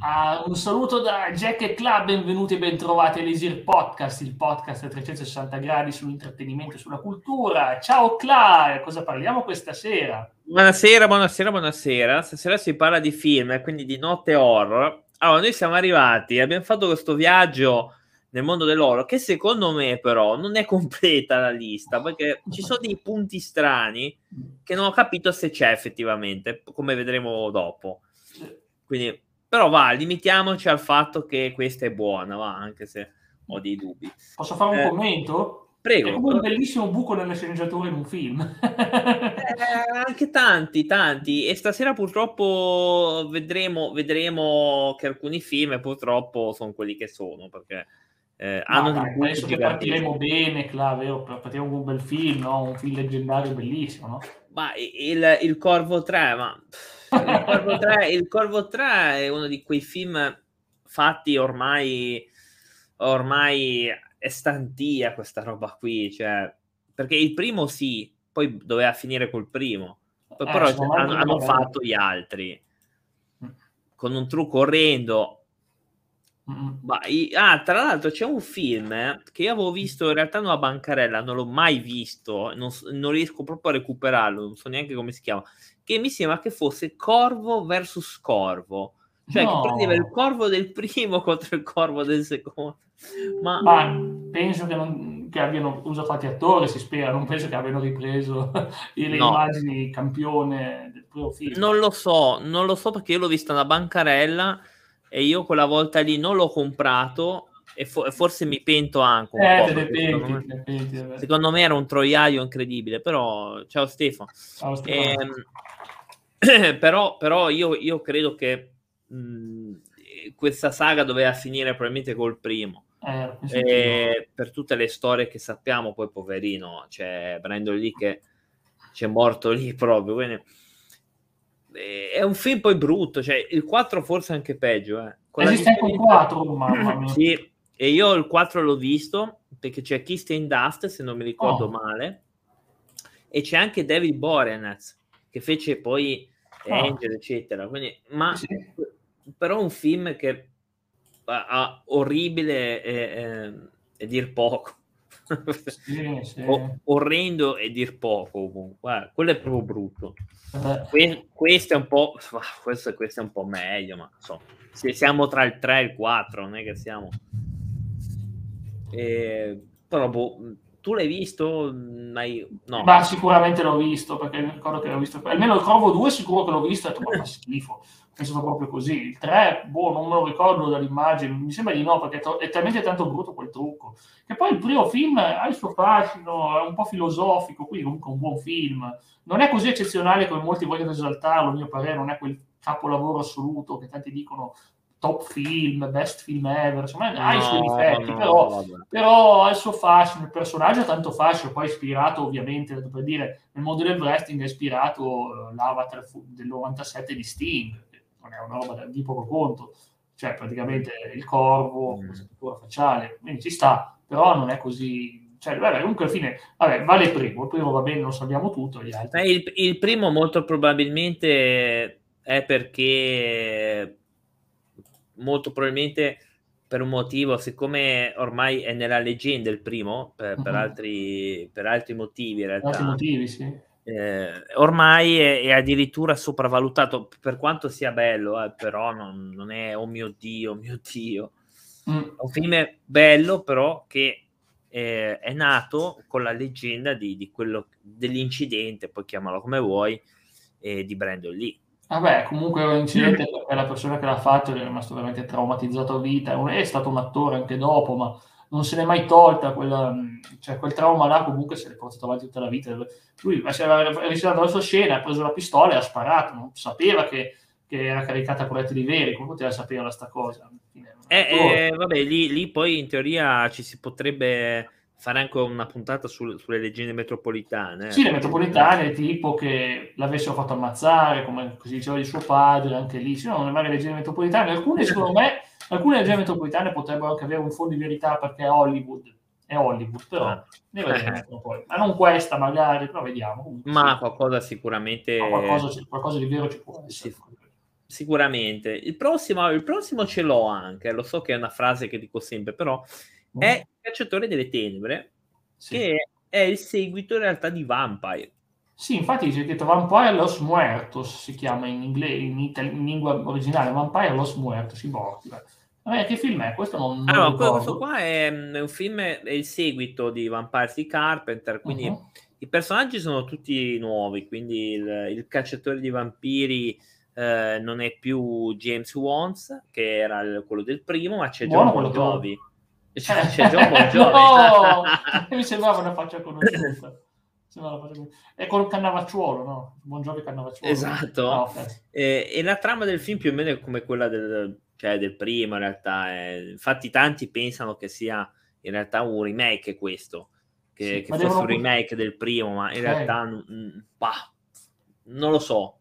Ah, un saluto da Jack e Club, benvenuti e bentrovati all'Esir Podcast, il podcast a 360 gradi sull'intrattenimento e sulla cultura. Ciao Cla, cosa parliamo questa sera? Buonasera, buonasera, buonasera. Stasera si parla di film, quindi di notte horror. Allora, noi siamo arrivati, abbiamo fatto questo viaggio nel mondo dell'oro che secondo me però non è completa la lista perché ci sono dei punti strani che non ho capito se c'è effettivamente, come vedremo dopo. Quindi però va, limitiamoci al fatto che questa è buona, va, anche se ho dei dubbi. Posso fare un eh, commento? Prego. È come un bellissimo buco nelle sceneggiature in un film. eh, anche tanti, tanti. E stasera purtroppo vedremo, vedremo che alcuni film purtroppo sono quelli che sono, perché eh, hanno dai, penso che partiremo bene, Cla, vero? Partiamo con un bel film, no? un film leggendario bellissimo, no? Ma il, il Corvo 3, ma il Corvo 3, il Corvo 3 è uno di quei film fatti ormai ormai è stantia questa roba qui, cioè, perché il primo sì, poi doveva finire col primo, poi eh, però hanno, hanno fatto gli altri. Mm. con un trucco orrendo. Ma, ah, tra l'altro c'è un film eh, che io avevo visto in realtà una bancarella, non l'ho mai visto, non, non riesco proprio a recuperarlo, non so neanche come si chiama, che mi sembra che fosse Corvo versus Corvo. Cioè, no. che prendeva il corvo del primo contro il corvo del secondo. Ma, Ma penso che, non, che, abbiano usato altri attori, si spera, non penso che abbiano ripreso le no. immagini campione del primo film. Non lo so, non lo so perché io l'ho vista una bancarella e io quella volta lì non l'ho comprato e fo- forse mi pento anche un eh, po'. Penti, secondo, me, penti, secondo, me, era un troiaio incredibile, però ciao Stefano. Ciao Stefano. Ehm, però, però io, io credo che mh, questa saga doveva finire probabilmente col primo. Eh, e per tutte le storie che sappiamo, poi poverino, c'è Brandon lì che c'è morto lì proprio. Quindi, è un film poi brutto, cioè il 4 forse anche peggio. Eh. Esiste anche il 4, mamma mia. Sì, e io il 4 l'ho visto perché c'è Kirsten Dust, se non mi ricordo oh. male, e c'è anche David Borenaz che fece poi oh. Angel, eccetera. Quindi, ma sì però un film che ha orribile e, e, e dir poco. Sì, sì. O, orrendo e dir poco Guarda, quello è proprio brutto que- questo è un po' questo, questo, è un po' meglio ma insomma se siamo tra il 3 e il 4 non è che siamo e, però boh, tu l'hai visto? Hai... No. Ma sicuramente l'ho visto perché mi ricordo che l'ho visto almeno il Corvo 2 sicuro che l'ho visto e fa schifo è stato proprio così. Il 3, boh, non me lo ricordo dall'immagine, mi sembra di no, perché è talmente tanto brutto quel trucco. Che poi il primo film ha il suo fascino, è un po' filosofico, quindi comunque un buon film. Non è così eccezionale come molti vogliono esaltarlo, a mio parere, non è quel capolavoro assoluto che tanti dicono top film, best film ever, insomma no, ha i suoi difetti, no, però, no, però, ha il suo fascino, il personaggio ha tanto fascino, poi è ispirato ovviamente, per dire, nel mondo del wrestling è ispirato uh, l'avatar del 97 di Sting, non è una roba di poco conto, cioè praticamente il corvo, mm. struttura facciale, quindi ci sta, però non è così, cioè, vabbè, comunque alla fine, vabbè, vale il primo, il primo va bene, lo sappiamo tutto, gli altri. Il, il primo molto probabilmente è perché, molto probabilmente per un motivo, siccome ormai è nella leggenda il primo, per, uh-huh. altri, per altri motivi in realtà. altri motivi, sì eh, ormai è, è, addirittura sopravvalutato per quanto sia bello, eh, però non, non, è oh mio dio, oh mio dio. Mm. È un film bello, però che eh, è nato con la leggenda di, di quello, dell'incidente, poi chiamalo come vuoi, eh, di Brandon Lee. Vabbè, comunque l'incidente mm. per la persona che l'ha fatto è rimasto veramente traumatizzato a vita, è stato un attore anche dopo, ma non se n'è mai tolta quella, cioè quel trauma là comunque se l'è portato avanti tutta la vita. Lui era rischiato la sua scena ha preso la pistola e ha sparato non sapeva che, che era caricata a proiettili veri come poteva sapere questa cosa? Eh, eh, vabbè lì, lì, poi in teoria ci si potrebbe fare anche una puntata sul, sulle leggende metropolitane. Sì, le metropolitane, tipo che l'avessero fatto ammazzare, come così diceva di suo padre, anche lì, sì, no, le varie leggende metropolitane. Alcune, secondo me, alcune leggende metropolitane potrebbero anche avere un fondo di verità perché è Hollywood. È Hollywood, però ah. ne vedremo poi. Ma non questa, magari, però vediamo. Comunque, Ma sì. qualcosa sicuramente... Ma qualcosa, qualcosa, di vero ci può essere. Sì. sicuramente. Il prossimo, il prossimo ce l'ho anche, lo so che è una frase che dico sempre, però. È Il cacciatore delle tenebre, sì. che è il seguito in realtà di Vampire. Sì, infatti c'è scritto Vampire Los Muertos, si chiama in, inglese, in, itali- in lingua originale, Vampire Los Muertos, i morti. Vabbè, che film è? Questo non, non allora, questo qua è, è, un film, è il seguito di Vampire di Carpenter, quindi uh-huh. i personaggi sono tutti nuovi, quindi il, il cacciatore di vampiri eh, non è più James Wants, che era il, quello del primo, ma c'è John Bon Jovi. C'è, c'è John Bon Jovi. no! Mi sembrava una faccia conosciuta. È col Cannavacciuolo, no? Buongiorno Cannavacciuolo. Esatto. Ah, okay. e, e, la trama del film più o meno è come quella del, cioè del primo, in realtà. È... Infatti tanti pensano che sia in realtà un remake questo, che, sì, che fosse devono... un remake del primo, ma in okay. realtà mh, bah, non lo so.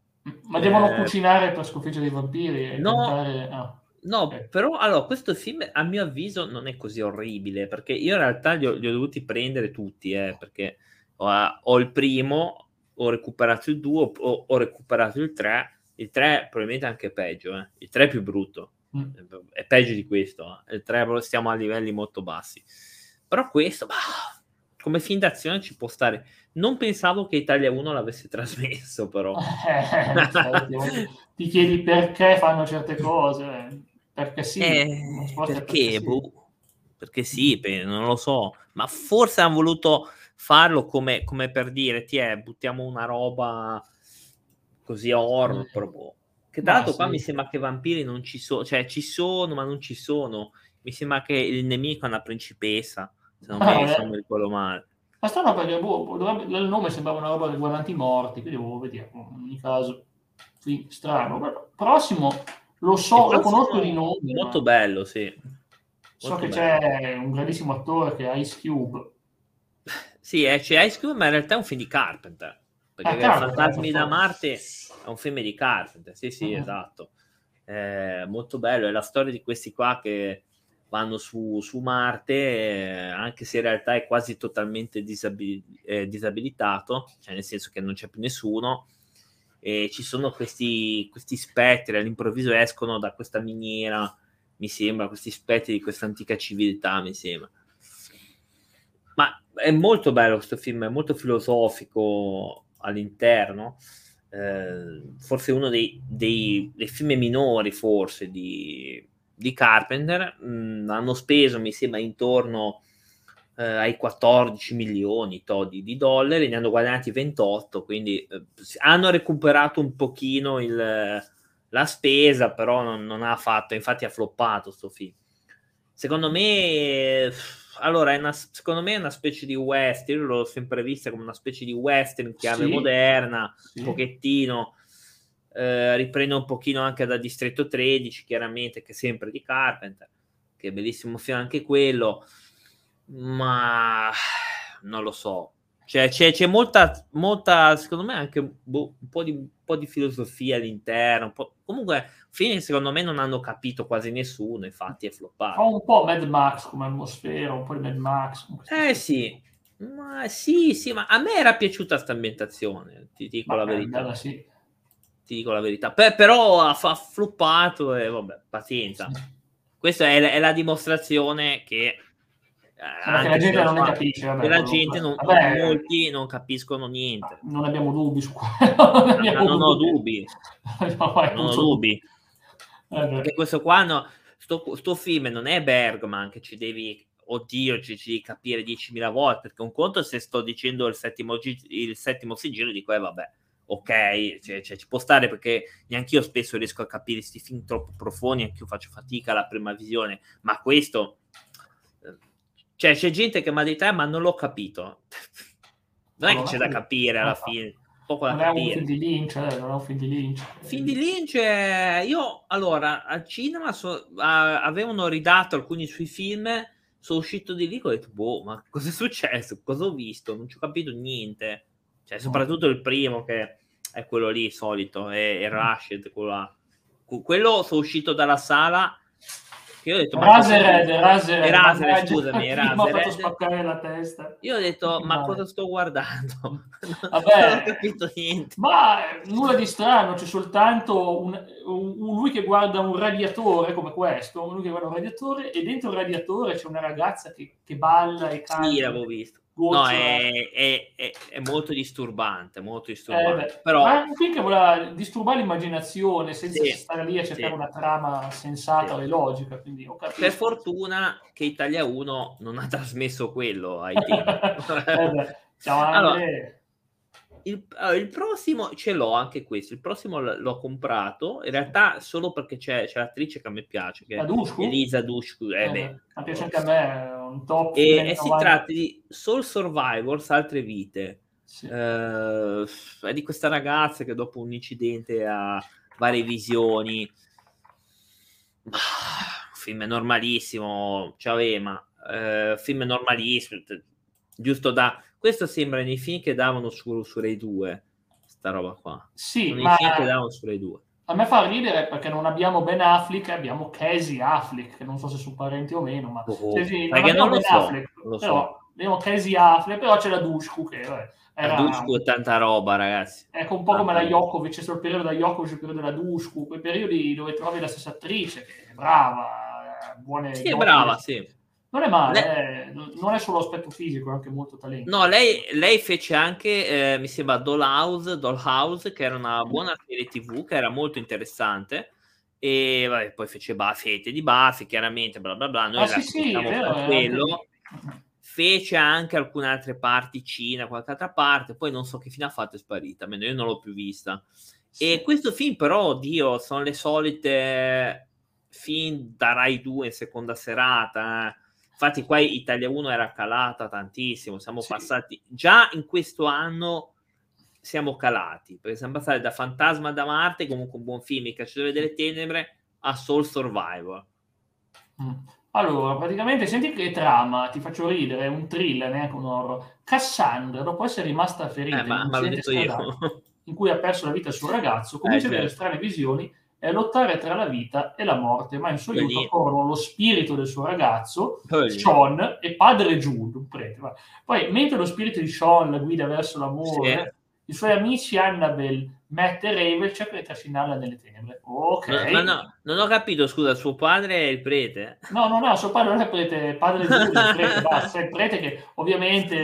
Ma devono eh... cucinare per sconfiggere i vampiri? no, cantare... ah. No, okay. però allora questo film a mio avviso non è così orribile perché io in realtà li ho, li ho dovuti prendere tutti, eh, perché ho, ho, il primo, ho recuperato il 2, ho, ho, recuperato il 3, il 3 probabilmente anche peggio, eh. il 3 è più brutto, mm. è peggio di questo, eh. il 3 stiamo a livelli molto bassi, però questo, bah, come film d'azione ci può stare. Non pensavo che Italia 1 l'avesse trasmesso, però. Eh, ti chiedi perché fanno certe cose, perché sì. Eh, perché, perché, boh, perché sì, non lo so, ma forse hanno voluto farlo come, come per dire, ti è, buttiamo una roba così horror mm. proprio. Che tra l'altro sì. qua mi sembra che vampiri non ci sono, cioè ci sono ma non ci sono. Mi sembra che il nemico è una principessa, se non ah, mi, eh. ricordo male. Ma strano perché boh, il nome sembrava una roba riguardante i morti, quindi devo vedere, in ogni caso, sì, strano. Prossimo, lo so, lo conosco di nome. Molto bello, sì. So molto che bello. c'è un grandissimo attore che è Ice Cube, sì, c'è Ice Cube, ma in realtà è un film di Carpenter. Perché ah, Carpenter, Fantasmi da Marte è un film di Carpenter. Sì, sì, uh-huh. esatto. È molto bello. È la storia di questi qua che vanno su, su Marte, eh, anche se in realtà è quasi totalmente disabil- eh, disabilitato, cioè nel senso che non c'è più nessuno. E ci sono questi, questi spettri all'improvviso escono da questa miniera, mi sembra, questi spettri di questa antica civiltà, mi sembra. Ma è molto bello questo film, è molto filosofico all'interno. Eh, forse uno dei, dei, dei, film minori, forse, di, di Carpenter. Mm, hanno speso, mi sembra, intorno eh, ai 14 milioni to, di, dollari, ne hanno guadagnati 28, quindi eh, hanno recuperato un pochino il, la spesa, però non, non, ha fatto, infatti ha floppato questo film. Secondo me allora, una, secondo me è una specie di western, io l'ho sempre vista come una specie di western chiave sì, moderna, sì. un pochettino, eh, riprende un pochino anche da Distretto 13, chiaramente, che è sempre di Carpenter, che è bellissimo film anche quello, ma non lo so, cioè, c'è, c'è molta, molta, secondo me, anche boh, un, po di, un, po di, filosofia all'interno. Comunque, fine, secondo me, non hanno capito quasi nessuno, infatti è floppato. Fa un po' Mad Max come atmosfera, un po' di Mad Max. Eh sì, ma sì, sì, ma a me era piaciuta questa ambientazione, ti dico ma la verità. Bella, sì. Ti dico la verità. Beh, però ha, ha floppato e vabbè, pazienza. Sì. Questa è, è la dimostrazione che anche la gente non ne capisce. Vabbè, la gente non, vabbè, molti non capiscono niente. Non abbiamo dubbi su quello. non, no, non ho dubbi. no, non ho dubbi. Eh, Perché questo qua, no, sto, sto, film non è Bergman che ci devi, oddio, ci, ci devi capire 10.000 volte. Perché un conto se sto dicendo il settimo, il settimo sigillo, dico, eh vabbè, ok, cioè, cioè, ci può stare perché neanche io spesso riesco a capire questi film troppo profondi, anche io faccio fatica alla prima visione, ma questo cioè, c'è gente che mi ha detto, eh, ma non l'ho capito. non è che c'è da capire alla fine. Poco da non capire. è un film di Lynch, eh, non è un film di Lynch. Film di Lynch, eh, io, allora, al cinema so, a, avevano ridato alcuni suoi film, sono uscito di lì e ho detto, boh, ma cosa è successo? Cosa ho visto? Non ci ho capito niente. Cioè, soprattutto il primo, che è quello lì, solito, è, è Rashid, quello là. Quello sono uscito dalla sala io ho detto... Rasered, Rasered, Erasered, scusami, Mi ha fatto spaccare la testa. Io ho detto, ma cosa sto guardando? Vabbè. non ho capito niente. Ma nulla di strano, c'è soltanto un- un- lui che guarda un radiatore come questo, lui che guarda un radiatore e dentro il radiatore c'è una ragazza che, che balla e canta. Sì, l'avevo visto. Gocciola. No, è, è- è- è molto disturbante, molto Eh, disturbante. beh, Però ma è un film che voleva disturbare l'immaginazione senza Sì, stare lì a cercare sì. una trama sensata Sì. e logica. Per fortuna che Italia 1 non ha trasmesso quello ai tempi. Eh beh, ciao Allora. Il, allora, il prossimo ce l'ho anche questo. Il prossimo l- l'ho comprato in realtà solo perché c'è, c'è l'attrice che a me piace, che La è Dushku? Elisa Dushku. eh, Eh, ma piace anche a me, un top. E, e si 90. tratta di Soul Survivors, altre vite. Sì. Eh, è di questa ragazza che dopo un incidente ha varie visioni. Ah, film normalissimo, ciao ma film normalissimo, giusto da... Questo sembra nei film che davano su, su Rai 2, sta roba qua. Sì, Sono i ma film che davano su Rai 2. a me fa ridere perché non abbiamo Ben Affleck, abbiamo Casey Affleck, che non so se sono parenti o meno, ma Oh, Cioè, sì, perché abbiamo non lo so, Affleck, non lo so. però abbiamo Casey Affleck, però c'è la Dushku che vabbè, era La Dushku è tanta roba, ragazzi. ecco un po' come la Jokovic, c'è il periodo della Jokovic, il periodo della Dushku, quei periodi dove trovi la stessa attrice che è brava, eh, buone Sì, è brava, sì. Non è male, eh, non è solo aspetto fisico, è anche molto talento. No, lei, lei fece anche, eh, mi sembra, Dollhouse, Dollhouse, che era una buona serie TV, che era molto interessante. E vabbè, poi fece ba- fette di Buffy, chiaramente, bla bla bla. Noi Ah, sì, sì, vero, quello. anche- Fece anche alcune altre parti, Cina, qualche altra parte. Poi non so che fine ha fatto, è sparita. Almeno io non l'ho più vista. E Sì. questo film, però, oddio, sono le solite film da Rai 2 in seconda serata. eh. Infatti, qua Italia 1 era calata tantissimo. Siamo Sì. passati già in questo anno. Siamo calati perché siamo passati da Fantasma da Marte, comunque un buon film, Il cacciatore delle tenebre, a Soul Survivor. Mm. Allora, praticamente, senti che trama, ti faccio ridere, è un thriller, neanche un horror. Cassandra, dopo essere rimasta ferita Eh, in ma, un ma io. in cui ha perso la vita il suo ragazzo, comincia Eh, ad avere certo. strane visioni e a lottare tra la vita e la morte, ma in suo aiuto accorrono lo spirito del suo ragazzo, Quelli- Sean, e padre Jude, un prete. Poi, mentre lo spirito di Sean la guida verso l'amore, i suoi amici Annabelle, Matt e Ravel cercano di trascinarla nelle tenebre. Ok. No, ma no, non ho capito, scusa, suo padre è il prete? No, no, no, suo padre non è prete, padre Giulio, il prete, basta, è il prete che ovviamente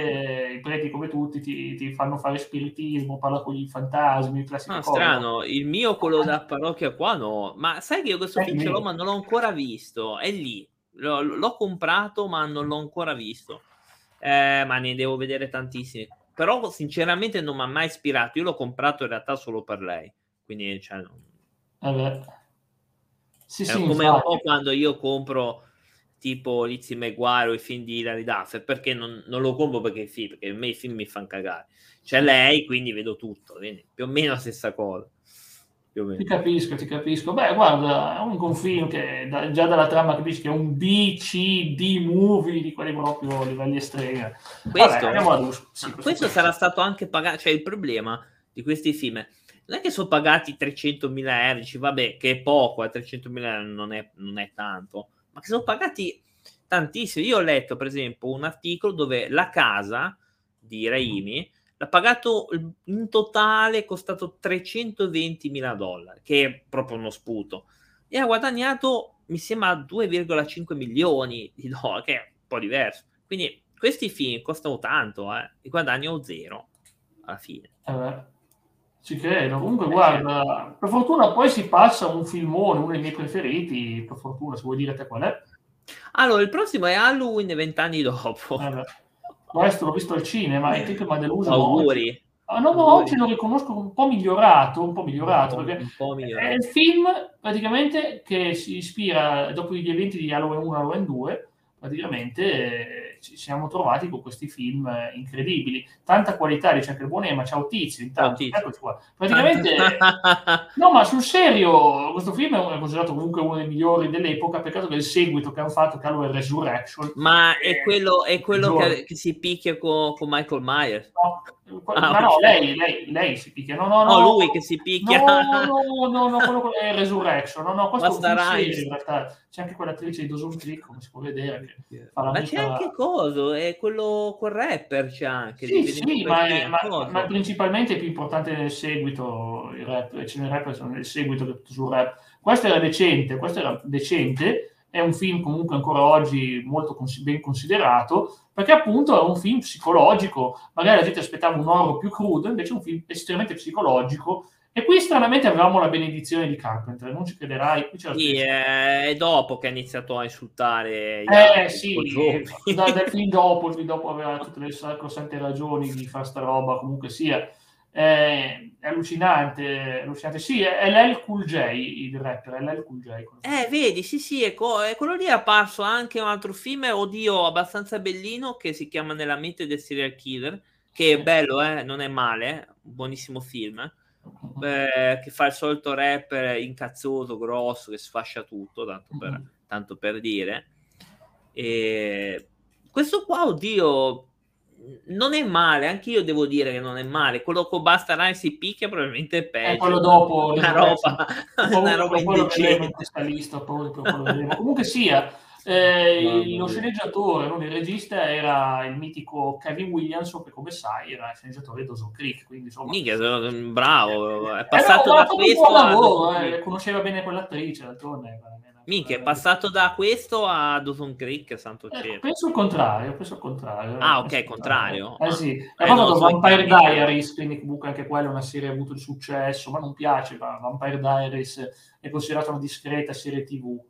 i preti come tutti ti, ti fanno fare spiritismo, parla con gli fantasmi, il classico Ah, strano, il mio quello da parrocchia qua no, ma sai che io questo Eh, film ce l'ho ma non l'ho ancora visto, è lì, l'ho, l'ho comprato ma non l'ho ancora visto, eh, ma ne devo vedere tantissimi, però sinceramente non mi ha mai ispirato, io l'ho comprato in realtà solo per lei, quindi cioè, non- Eh. Sì, è sì, come un infatti. po' quando io compro tipo Lizzie McGuire o i film di Hilary Duff, perché non, non lo compro perché i film, perché a me i film mi fanno cagare, c'è lei quindi vedo tutto, quindi più o meno la stessa cosa. Più o meno. Ti capisco, ti capisco. Beh, guarda, è un, film che da- già dalla trama capisci che è un B, C, D movie di quelli proprio a livelli estremi. Questo, Vabbè, sì, questo, questo- sarà stato anche pagato, cioè il problema di questi film non è che sono pagati 300.000 euro, dici vabbè che è poco, eh, 300.000 euro non è, non è tanto, ma che sono pagati tantissimo. Io ho letto per esempio un articolo dove la casa di Raimi l'ha pagato in totale, è costato 320.000 dollari, che è proprio uno sputo, e ha guadagnato mi sembra 2,5 milioni di dollari, che è un po' diverso. Quindi questi film costano tanto, eh, e guadagno zero alla fine. Eh ci credo. Comunque, guarda, per fortuna poi si passa un filmone, uno dei miei preferiti, per fortuna, se vuoi dire te qual è. Allora, il prossimo è Halloween vent'anni dopo. Eh Questo l'ho visto al cinema, e tipo mi ha deluso. Auguri. Ah, no, ma oggi lo riconosco un po' migliorato, un po' migliorato, Un perché po' migliorato. È il film praticamente che si ispira dopo gli eventi di Halloween 1 e Halloween 2, praticamente eh, ci siamo trovati con questi film eh, incredibili. Tanta qualità, dice anche il buon Ema, ciao Tizio, intanto, Tizio. eccoci qua. Praticamente, no, ma sul serio, questo film è considerato comunque uno dei migliori dell'epoca, peccato che il seguito che hanno fatto, che è Resurrection, Ma è quello, è quello che, che si picchia con, con Michael Myers. no, Ah, ma no, lei, lei, lei, si picchia. No, no, no. no lui che si picchia. No, no, no, no quello è Resurrection. No, no, questo Basta è un in realtà. C'è anche quell'attrice di Dawson Creek, come si può vedere. ma mica... c'è anche coso, è quello, quel rapper c'è anche. Sì, sì, ma, è, ma, ma, principalmente è più importante nel seguito, il rap, c'è nel rap nel seguito sul rap. Questo era decente, questo era decente, è un film comunque ancora oggi molto cons- ben considerato, perché appunto è un film psicologico, magari la gente aspettava un horror più crudo, invece è un film estremamente psicologico, e qui stranamente avevamo la benedizione di Carpenter, non ci crederai. Sì, è dopo che ha iniziato a insultare Eh sì, da, da film dopo, film dopo aveva tutte le sacrosante ragioni di fare sta roba, comunque sia è, è allucinante, allucinante. Sì, è, è l'L Cool J, il rapper, è l'L Cool J. Eh, vedi, sì, sì, è, co- è, quello lì è apparso anche un altro film, oddio, abbastanza bellino, che si chiama Nella mente del serial killer, che è bello, eh, non è male, eh, buonissimo film. Eh, che fa il solito rapper incazzoso, grosso, che sfascia tutto, tanto per, uh-huh. tanto per dire. E questo qua, oddio, non è male, anche io devo dire che non è male. Quello con Basta Rai si picchia probabilmente è peggio. È quello dopo. Una roba, una roba indecente. Lista, poi Comunque sia, eh, lo sceneggiatore, non il regista, era il mitico Kevin Williamson, che come sai era il sceneggiatore di Dawson Creek. Quindi, insomma, Mica, bravo, è passato eh no, da questo. Un lavoro, eh, conosceva bene quell'attrice, d'altronde. Minchia, è passato da questo a Dawson Creek, santo eh, cielo. penso il contrario, penso il contrario. Ah, ok, contrario. Eh sì, è eh, no, Vampire Diaries, quindi comunque anche quella è una serie che ha avuto il successo, ma non piace, ma Vampire Diaries è considerata una discreta serie TV.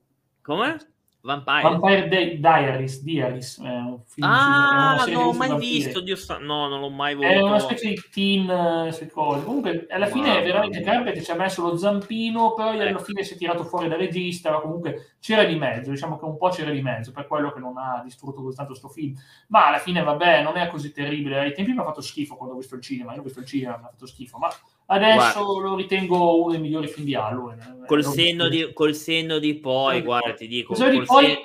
Come? Vampire, Vampire Di- Diaries, Diaries è un film, ah, non l'ho mai visto, Dio sta... no, non l'ho mai voluto. È una specie di teen uh, cose. Comunque, alla fine, wow. veramente Carpet ci ha messo lo zampino, poi alla ecco. fine si è tirato fuori da regista, ma comunque c'era di mezzo, diciamo che un po' c'era di mezzo, per quello che non ha distrutto così tanto sto film. Ma alla fine, vabbè, non è così terribile. Ai tempi mi ha fatto schifo quando ho visto il cinema, io ho visto il cinema, mi ha fatto schifo, ma Adesso guarda, lo ritengo uno dei migliori film di Halloween. Eh. Col, senno di, col senno di, poi, sì, guarda, ti dico. Col di poi sen...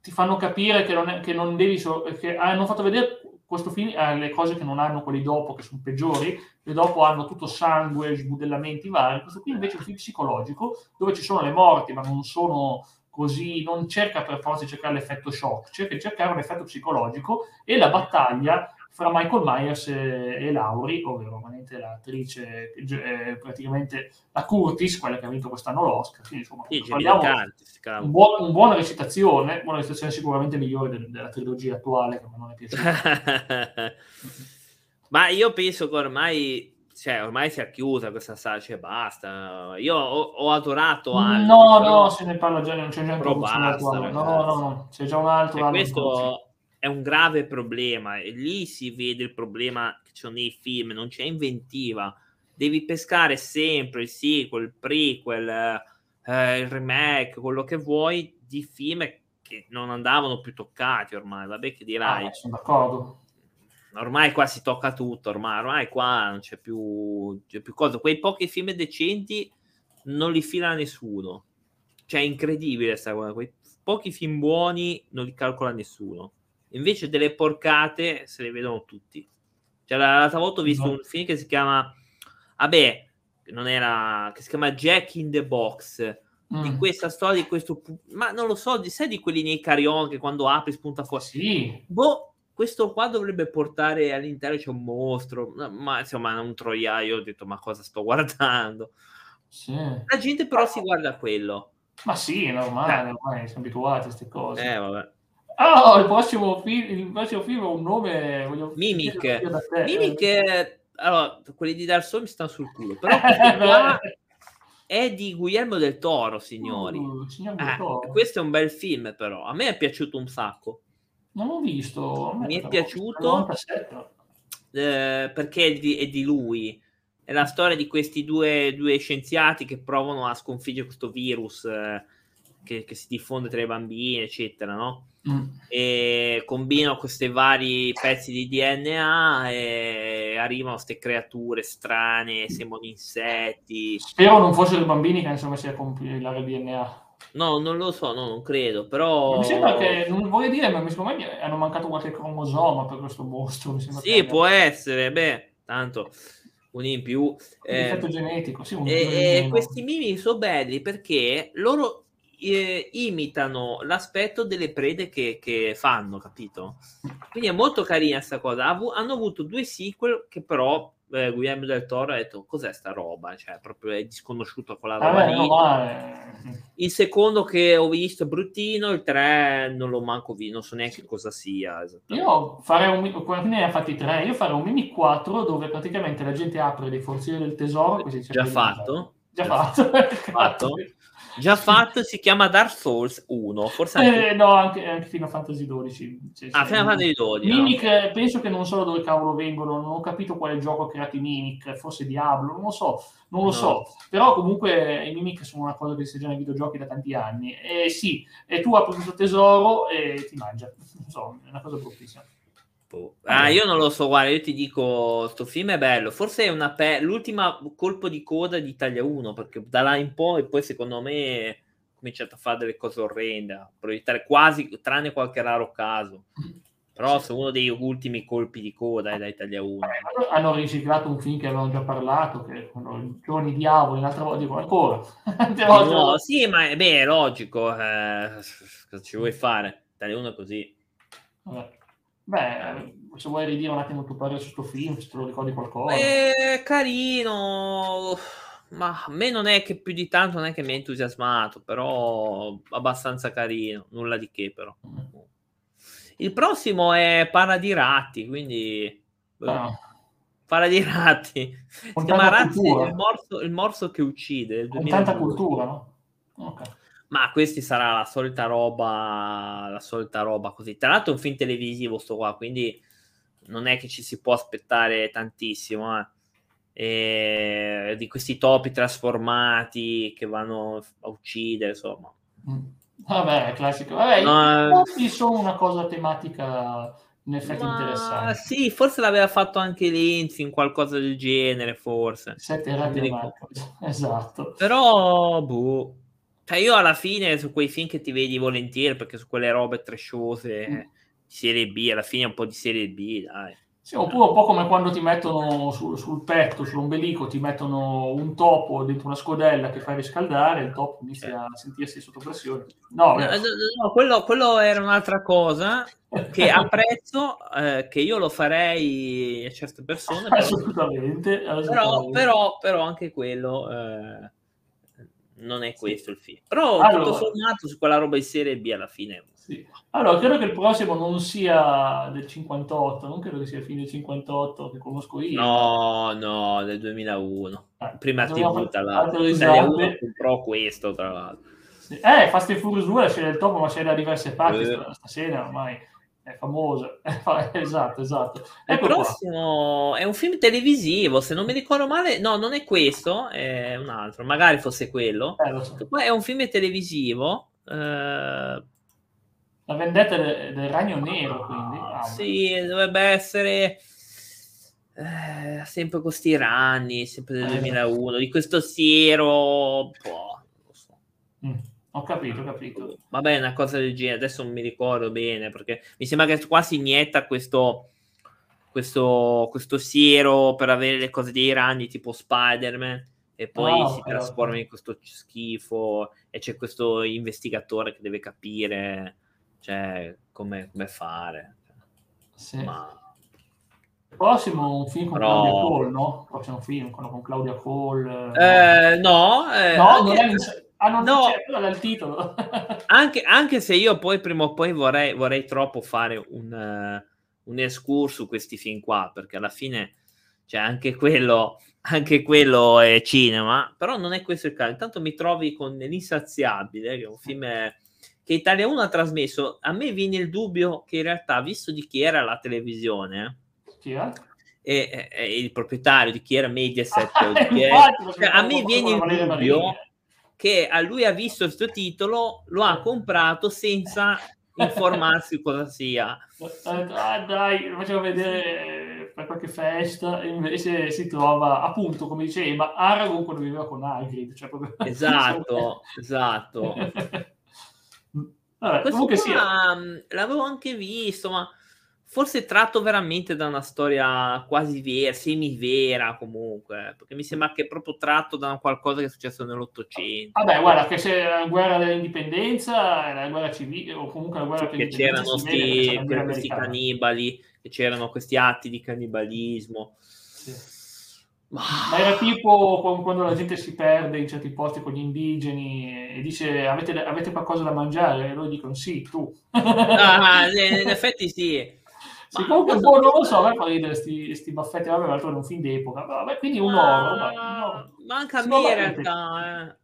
ti fanno capire che non, è, che non devi. So, che hanno fatto vedere questo film eh, le cose che non hanno quelli dopo, che sono peggiori, e dopo hanno tutto sangue, sbudellamenti vari. Questo qui invece è un film psicologico dove ci sono le morti, ma non sono così, non cerca per forza di cercare l'effetto shock, cerca di cercare un effetto psicologico e la battaglia fra Michael Myers e, e Lauri, ovvero l'attrice, eh, praticamente la Curtis, quella che ha vinto quest'anno l'Oscar. Quindi, insomma, sì, un buon, un buona recitazione, buona recitazione sicuramente migliore del, della trilogia attuale, che non è piaciuta. Ma io penso che ormai cioè, ormai si è chiusa questa saga, e basta. Io ho, ho adorato altri, No, no, se ne parla già, non c'è già un altro. No, no, no, c'è già un altro. Cioè, questo è un grave problema e lì si vede il problema che c'è nei film, non c'è inventiva. Devi pescare sempre il sequel, il prequel, eh, il remake, quello che vuoi di film che non andavano più toccati ormai. Vabbè, che dirai. Ah, sono d'accordo. Ormai qua si tocca tutto, ormai, ormai qua non c'è più, c'è più cosa. Quei pochi film decenti non li fila nessuno. Cioè, è incredibile sta cosa. Quei pochi film buoni non li calcola nessuno. Invece delle porcate se le vedono tutti. Cioè, l'altra volta ho visto no. un film che si chiama... Vabbè, non era... che si chiama Jack in the Box. Mm. Di questa storia, di questo... Ma non lo so, sai di quelli nei carillon che quando apri spunta fuori? Sì. Boh, questo qua dovrebbe portare all'interno c'è un mostro, ma insomma un troiaio, ho detto ma cosa sto guardando? Sì. La gente però si guarda quello. Ma sì, è normale, ormai siamo abituati a queste cose. Eh, vabbè. Oh, il prossimo film, il prossimo film ha un nome. Voglio Mimic. Mimic, è... allora, quelli di Dark Souls mi stanno sul culo, però qua è di Guillermo del Toro, signori. Uh, del eh, Toro. questo è un bel film, però. A me è piaciuto un sacco. Non l'ho visto. Mi è piaciuto eh, perché è di, è di, lui. È la storia di questi due, due, scienziati che provano a sconfiggere questo virus eh, che, che si diffonde tra i bambini, eccetera, no? Mm. e combinano questi vari pezzi di DNA e arrivano queste creature strane, sembrano insetti. Spero non fossero i bambini che insomma si a compilare DNA. No, non lo so, no, non credo, però... Mi sembra che, non vorrei dire, ma secondo me hanno mancato qualche cromosoma per questo mostro. sì, può essere, beh, tanto un in più. Eh, genetico, sì, e, e questi mimi sono belli perché loro eh, imitano l'aspetto delle prede che, che, fanno, capito? Quindi è molto carina questa cosa. hanno avuto due sequel che però eh, Guillermo del Toro ha detto cos'è sta roba, cioè proprio è disconosciuto con la roba lì. No, il secondo che ho visto è bruttino, il tre non l'ho manco visto, non so neanche cosa sia. Io farei un quando ne ha fatti tre, io farei un mini 4 dove praticamente la gente apre dei forzieri del tesoro. Già fatto? Già fatto. fatto. Già fatto, si chiama Dark Souls 1, forse anche... Eh, no, anche, anche Final Fantasy 12. Cioè, ah, Final Fantasy 12. Mimic, no. penso che non so da dove cavolo vengono, non ho capito quale gioco ha creato i Mimic, forse Diablo, non lo so, non lo no. so. Però comunque i Mimic sono una cosa che si già nei videogiochi da tanti anni. E sì, e tu apri questo tesoro e ti mangia. Non so, è una cosa bruttissima. Boh. Ah, io non lo so, guarda, io ti dico, sto film è bello, forse è una pe- l'ultima colpo di coda di Italia 1, perché da là in poi, poi secondo me ha cominciato a fare delle cose orrende, a proiettare quasi, tranne qualche raro caso. Però sì. sono uno degli ultimi colpi di coda eh, da Italia 1. Eh, hanno riciclato un film che avevamo già parlato, che sono Giorni Diavoli, l'altra volta dico ancora. no, sì, ma è, beh, è logico, eh, cosa ci vuoi fare? Italia 1 è così. Vabbè. Beh, se vuoi ridire un attimo il tuo parere su questo film, se te lo ricordi qualcosa. È carino, ma a me non è che più di tanto non è che mi ha entusiasmato, però abbastanza carino, nulla di che però. Il prossimo è Para di ratti, quindi... Ah. Para di ratti. Si chiama Ratti, il morso, il morso, che uccide. Con tanta cultura, no? Ok ma questi sarà la solita roba, la solita roba così. Tra l'altro è un film televisivo sto qua, quindi non è che ci si può aspettare tantissimo, eh. E di questi topi trasformati che vanno a uccidere, insomma. Mm. Vabbè, classico. Vabbè, no, i topi sono una cosa tematica in effetti interessante. Sì, forse l'aveva fatto anche Linz in qualcosa del genere, forse. Sette rati esatto. Però, boh cioè io alla fine su quei film che ti vedi volentieri, perché su quelle robe trashose mm. di serie B, alla fine è un po' di serie B, dai. Sì, oppure un po' come quando ti mettono sul, sul petto, sull'ombelico, ti mettono un topo dentro una scodella che fai riscaldare, il topo inizia eh. a sentirsi sotto pressione. No, no, no quello, quello, era un'altra cosa che apprezzo, eh, che io lo farei a certe persone. Assolutamente. assolutamente. Però, però, però, anche quello... Eh non è questo il film. Però allora, tutto sommato su quella roba di serie B alla fine. Sì. Allora, credo che il prossimo non sia del 58, non credo che sia il film del 58 che conosco io. No, no, del 2001. Eh, Prima TV dalla Italia 1 comprò questo, tra l'altro. Sì. Eh, Fast and Furious 2 la scena del topo, ma c'è da diverse parti eh. stasera ormai è famoso. esatto, esatto. Ecco il prossimo qua. è un film televisivo, se non mi ricordo male, no, non è questo, è un altro, magari fosse quello. Eh, so. È un film televisivo. Eh... La vendetta del, del ragno nero, quindi. Ah, sì, dovrebbe essere eh, sempre con questi ranni, sempre del 2001, eh. di questo siero, boh, non so. Mm. Ho capito, ho capito. Vabbè, una cosa del genere, adesso non mi ricordo bene, perché mi sembra che qua si inietta questo, questo, questo siero per avere le cose dei ragni tipo Spider-Man e poi oh, si trasforma in questo schifo e c'è questo investigatore che deve capire cioè, come, come fare. Sì. Ma... Prossimo un film con Però... Claudia Cole, no? Prossimo film con, Claudia Cole. Eh, no, eh, no, non è in Ah, non no, il titolo. anche, anche, se io poi prima o poi vorrei, vorrei troppo fare un, uh, un escurso su questi film qua, perché alla fine, cioè, anche quello, anche quello è cinema, però non è questo il caso. Intanto mi trovi con L'Insaziabile, che è un film che Italia 1 ha trasmesso. A me viene il dubbio che in realtà, visto di chi era la televisione, chi è? E, e, il proprietario di chi era Mediaset, ah, chi è, cioè, a me viene il dubbio che a lui ha visto questo titolo, lo ha comprato senza informarsi cosa sia. Ah, dai, lo facciamo vedere per qualche festa e invece si trova appunto, come dicevi, ma Aragorn quando viveva con Hagrid. Cioè proprio... Esatto, esatto. Vabbè, comunque sia. L'avevo anche visto, ma forse tratto veramente da una storia quasi vera, semi-vera comunque, perché mi sembra che è proprio tratto da qualcosa che è successo nell'Ottocento. Vabbè, guarda, che c'è la guerra dell'indipendenza, la guerra civile, o comunque la guerra che c'erano sti, questi cannibali, che c'erano questi atti di cannibalismo. Sì. Ma era tipo quando la gente si perde in certi posti con gli indigeni e dice avete, avete qualcosa da mangiare? E loro dicono sì, tu. Ah, in effetti sì. Sì, comunque, boh, non lo so, a me fa ridere questi baffetti, vabbè, l'altro è un film d'epoca, vabbè, quindi un oro. Ma, Manca a me in realtà, eh.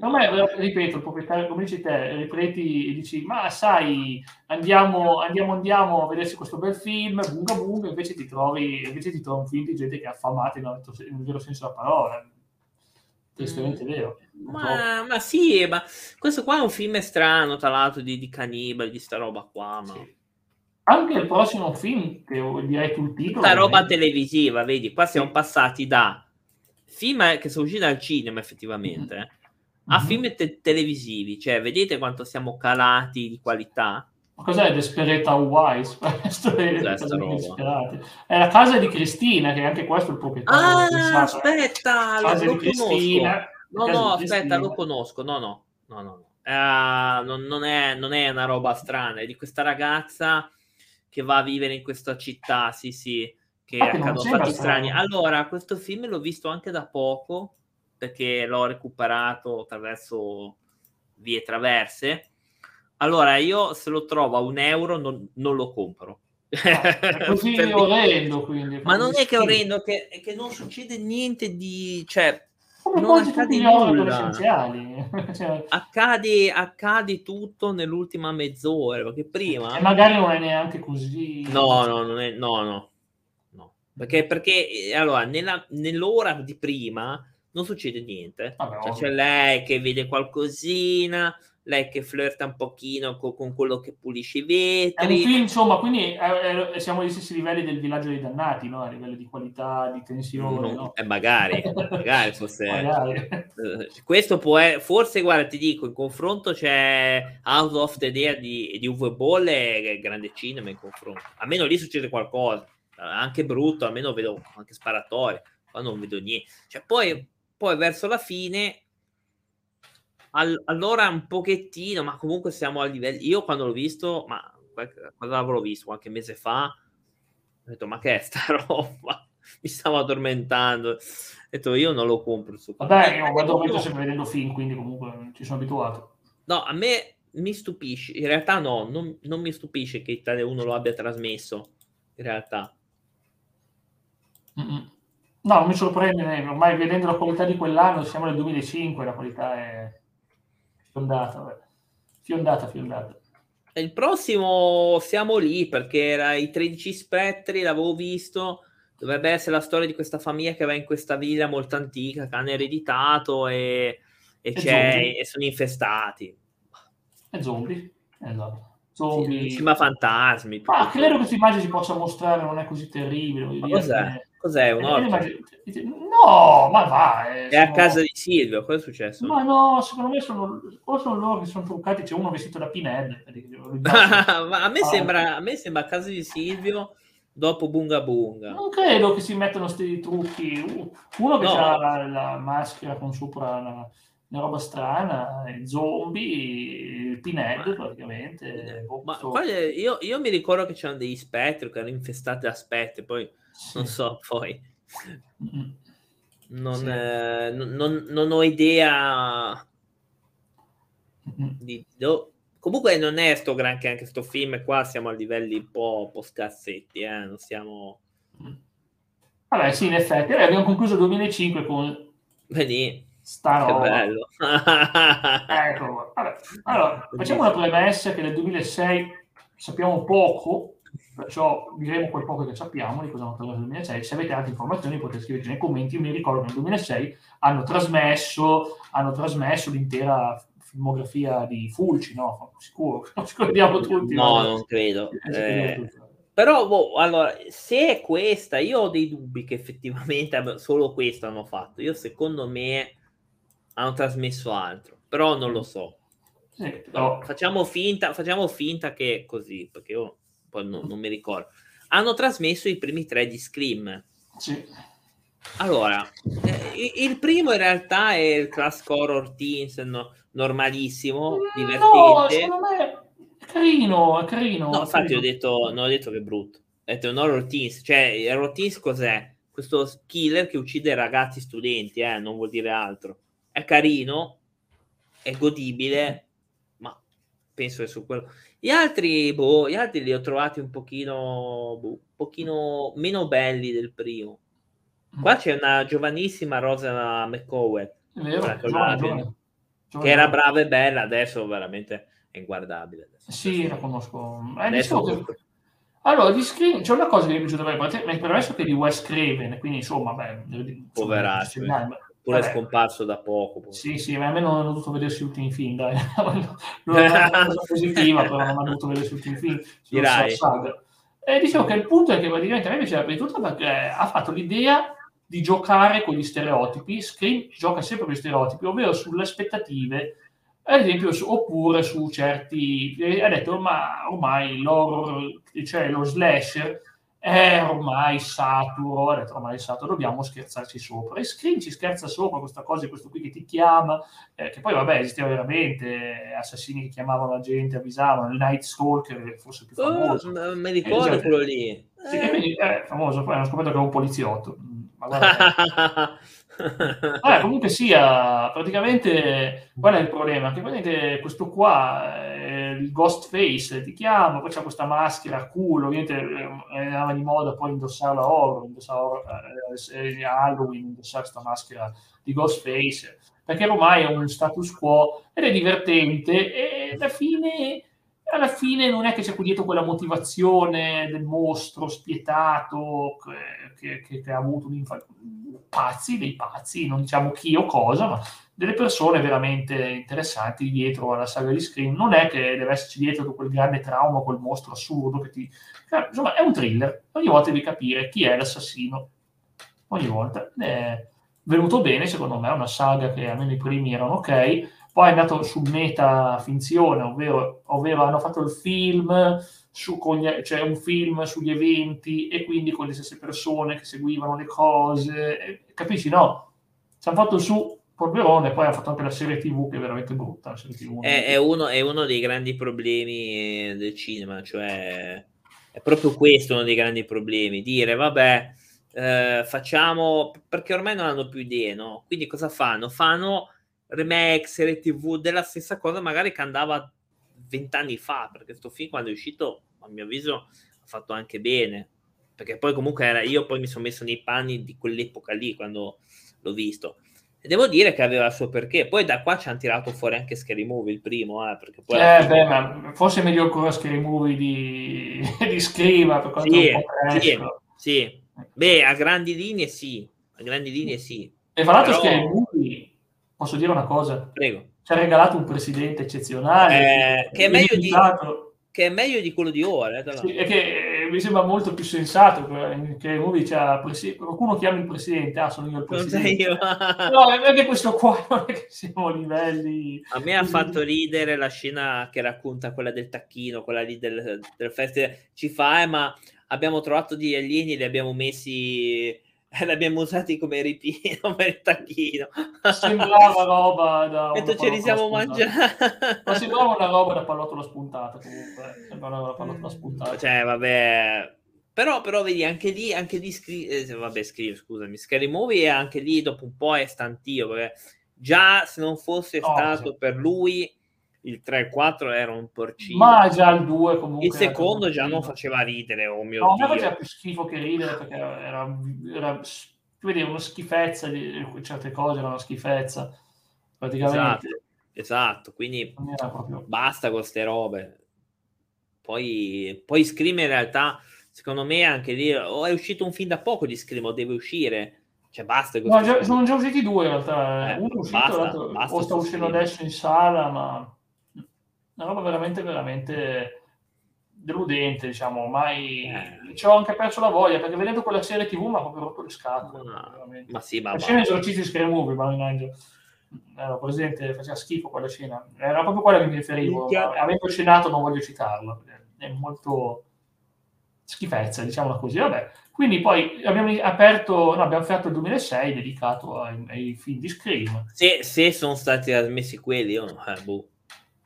A me, ripeto, il proprietario, come dici te, ripeti e dici, ma sai, andiamo, andiamo, andiamo a vedersi questo bel film, bunga bunga, invece ti trovi, invece ti trovi un film di gente che è affamata nel vero senso della parola. Tristemente mm. vero. Ma, ma, sì, ma questo qua è un film strano, tra l'altro, di, di cannibali, di sta roba qua, ma... Sì anche il prossimo film, che direi sul titolo. La roba televisiva, vedi, qua siamo passati da film che sono usciti dal cinema effettivamente mm-hmm. a mhm. film te- televisivi, cioè vedete quanto siamo calati di qualità? Ma cos'è Desperate Wise? è, la casa di Cristina, che anche questo è il proprietario. Ah, aspetta, lo, lo conosco. No, no, aspetta, lo conosco. No, no, no, no. Uh, non, non, è, non è una roba strana, è di questa ragazza che va a vivere in questa città, sì, sì, che ah, accadono fatti strani. Allora, questo film l'ho visto anche da poco, perché l'ho recuperato attraverso vie traverse. Allora, io se lo trovo a un euro non, non lo compro. Ah, così orrendo, quindi. Ma non è che orrendo, che, che non succede niente di... Cioè, non accade nulla. cioè... accade, accade tutto nell'ultima mezz'ora, perché prima... E magari non è neanche così... No, no, non è, no, no. no. Perché, perché eh, allora, nella, nell'ora di prima non succede niente. Vabbè, cioè, c'è lei che vede qualcosina, lei che flirta un pochino con, con, quello che pulisce i vetri. È un film, insomma, quindi è, è, siamo agli stessi livelli del villaggio dei dannati, no? A livello di qualità, di tensione. No, no? Eh, magari, magari fosse... magari. Eh, questo può essere, forse, guarda, ti dico, in confronto c'è Out of the Day di, di Uwe Boll e grande cinema in confronto. Almeno lì succede qualcosa, anche brutto, almeno vedo anche sparatorie, qua non vedo niente. Cioè, poi, poi verso la fine All- allora un pochettino, ma comunque siamo a livello. Io quando l'ho visto, ma quando l'avrò visto qualche mese fa, ho detto: Ma che è sta roba? Mi stavo addormentando. Ho detto: Io non lo compro. Su Vabbè, io guardo molto sempre vedendo film, quindi comunque ci sono abituato. No, a me mi stupisce. In realtà, no, non, non mi stupisce che Italia 1 lo abbia trasmesso. In realtà, Mm-mm. no, non mi sorprende. Ormai vedendo la qualità di quell'anno, siamo nel 2005, la qualità è Fiondata, fiondata, fiondata. Il prossimo siamo lì perché era i 13 spettri, l'avevo visto. Dovrebbe essere la storia di questa famiglia che va in questa villa molto antica che hanno ereditato e, e, e sono infestati. E zombie, esatto. Zombie. Sì, fantasmi. Ma credo che questa immagine si possa mostrare, non è così terribile. Ma cos'è? Cos'è un orto? No, ma va. Eh, è sono... a casa di Silvio, cosa è successo? Ma no, secondo me sono, o sono loro che sono truccati, c'è uno vestito da Pined. ma a me, ah. sembra, a me sembra a casa di Silvio dopo Bunga Bunga. Non credo che si mettano questi trucchi. Uno che no. ha la, la, maschera con sopra una, una roba strana, il zombie, il Pinhead praticamente. Ma poi io, io, mi ricordo che c'erano degli spettri che erano infestati da spettri, poi. Non so, poi... Non, sì. eh, non, non, ho idea di... Do... Comunque non è sto granché anche sto film qua, siamo a livelli un po', un po scassetti, eh? non siamo... Vabbè sì, in effetti, eh, abbiamo concluso il 2005 con... Vedi, Sta che bello. ecco, vabbè. Allora, facciamo una premessa che nel 2006 sappiamo poco perciò diremo quel poco che sappiamo di cosa hanno trasmesso nel 2006. Se avete altre informazioni potete scriverci nei commenti. Io mi ricordo che nel 2006 hanno trasmesso, hanno trasmesso l'intera filmografia di Fulci, no? Sicuro, lo scordiamo tutti. No, no? non credo. Eh, però, boh, allora, se è questa, io ho dei dubbi che effettivamente solo questo hanno fatto. Io, secondo me, hanno trasmesso altro, però non lo so. Sì, però... Facciamo, finta, facciamo finta che è così, perché io poi no, non mi ricordo, hanno trasmesso i primi tre di Scream. Sì. Allora, eh, il primo in realtà è il class horror teens no, normalissimo, divertente. No, secondo me è carino, è carino. No, infatti carino. ho detto, non ho detto che è brutto. Ho detto un horror teens, cioè horror teens cos'è? Questo killer che uccide ragazzi studenti, eh, non vuol dire altro. È carino, è godibile, penso che su quello... Gli altri, boh, gli altri li ho trovati un pochino, boh, un pochino meno belli del primo. Qua c'è una giovanissima Rosa McCowan, Vero, giovane, giovane, che era brava e bella, adesso veramente è inguardabile. Adesso. Sì, la conosco. Eh, Adesso che- Allora, di Scream, c'è una cosa che mi è piaciuta bene, mi è permesso che di Wes Craven, quindi insomma, beh, Poveraccio, dai, Pure è vabbè. scomparso da poco. poi. Sì, sì, ma almeno non ho dovuto vedersi gli ultimi film, dai. non è una cosa positiva, però non ho dovuto vedersi gli ultimi film. Dirai. E dicevo che il punto è che praticamente a me piaceva di tutto perché ha fatto l'idea di giocare con gli stereotipi. Scream gioca sempre con gli stereotipi, ovvero sulle aspettative, ad esempio, su- oppure su certi... Ha detto, ma ormai l'horror, cioè lo slasher, è ormai saturo, ha detto ormai saturo, dobbiamo scherzarci sopra. E Scream ci scherza sopra questa cosa, questo qui che ti chiama, eh, che poi vabbè esisteva veramente, eh, assassini che chiamavano la gente, avvisavano, il Night Stalker forse più Oh, famoso. m- mi ricordo Esatto. quello lì. Sì, Eh. è famoso, poi hanno scoperto che era un poliziotto. Mm, Ma guarda, Vabbè, comunque sia, praticamente qual è il problema? Che praticamente questo qua, eh, il ghost face, ti chiama, poi c'è questa maschera a culo, ovviamente eh, andava di moda poi indossarla a horror, indossare eh, eh, a Halloween, indossare questa maschera di ghost face, perché ormai è un status quo ed è divertente e alla fine, alla fine non è che c'è qui dietro quella motivazione del mostro spietato che- che- che ha avuto un'infanzia pazzi, dei pazzi, non diciamo chi o cosa, ma delle persone veramente interessanti dietro alla saga di Scream. Non è che deve esserci dietro quel grande trauma, quel mostro assurdo che ti... eh, Insomma, è un thriller. Ogni volta devi capire chi è l'assassino. Ogni volta. È venuto bene, secondo me, è una saga che almeno i primi erano ok. Poi è andato su meta finzione, ovvero, ovvero hanno fatto il film su, con gli- cioè un film sugli eventi e quindi con le stesse persone che seguivano le cose, capisci? No, ci hanno fatto su Polverone, poi hanno fatto anche la serie TV che è veramente brutta. È, è uno, è uno dei grandi problemi eh, del cinema, cioè è proprio questo uno dei grandi problemi, dire vabbè, eh, facciamo, perché ormai non hanno più idee, no? Quindi cosa fanno? Fanno remake, serie tv della stessa cosa magari che andava vent'anni fa, perché sto film quando è uscito, a mio avviso, ha fatto anche bene, perché poi comunque era, io poi mi sono messo nei panni di quell'epoca lì, quando l'ho visto. E devo dire che aveva il suo perché. Poi da qua ci hanno tirato fuori anche Scary Movie, il primo, eh, perché poi... Eh, fine- beh, ma forse è meglio ancora Scary Movie di, di Scream, per quanto Sì, sì, sì. Beh, a grandi linee sì, a grandi linee sì. E fra l'altro Però- Scary Movie, posso dire una cosa, Prego. Ci ha regalato un presidente eccezionale. Eh, che è meglio di-. Che è meglio di quello di ora. Eh. Sì, e che mi sembra molto più sensato che, che Movie c'ha presi- qualcuno chiama il presidente, ah sono io il Non sei presidente. io. No, è perché questo qua non è che siamo a livelli... A me ha fatto ridere la scena che racconta quella del tacchino, quella lì del, del festival. Ci fa, eh, ma abbiamo trovato degli alieni, li abbiamo messi, li abbiamo usati come ripino per il tacchino. Sembrava roba da... Una ce li siamo spuntata. Ma mangiati. sembrava una roba da pallottola spuntata comunque. Sembrava una pallottola spuntata. Cioè, vabbè. Però, però, vedi, anche lì, anche lì scri- eh, vabbè, scrive, scusami, Scary Movie anche lì dopo un po' è stantio, perché già se non fosse Oh, stato sì. per lui il 3 e 4 era un porcino. Ma già il 2 comunque... il secondo già non fa faceva ridere, oh mio No, Dio. faceva più schifo che ridere perché era, era, vedi, una schifezza di certe cose, era una schifezza praticamente. Esatto, quindi Non era proprio... basta con ste robe. Poi, poi Scream in realtà, secondo me anche lì, o è uscito un film da poco di Scream o deve uscire. Cioè basta No, queste già- sono già usciti due in realtà. Eh, Uno è uscito, basta, l'altro basta o sta uscendo adesso in sala, ma una roba veramente, veramente deludente, diciamo. Ormai Eh. ci ho anche perso la voglia perché vedendo quella serie TV mi ha proprio rotto le scatole. Ma, veramente. ma sì, ma La scena esorcisti di Scary Movie, Marin Angel. Ero presente, faceva schifo quella scena. Era proprio quella che mi riferivo. Avendo cenato non voglio citarla. È molto, schifezza, diciamola così, vabbè. Quindi poi abbiamo aperto, no, abbiamo fatto il 2006 dedicato ai, ai film di Scream. Se, se sono stati trasmessi quelli, io no, eh, boh.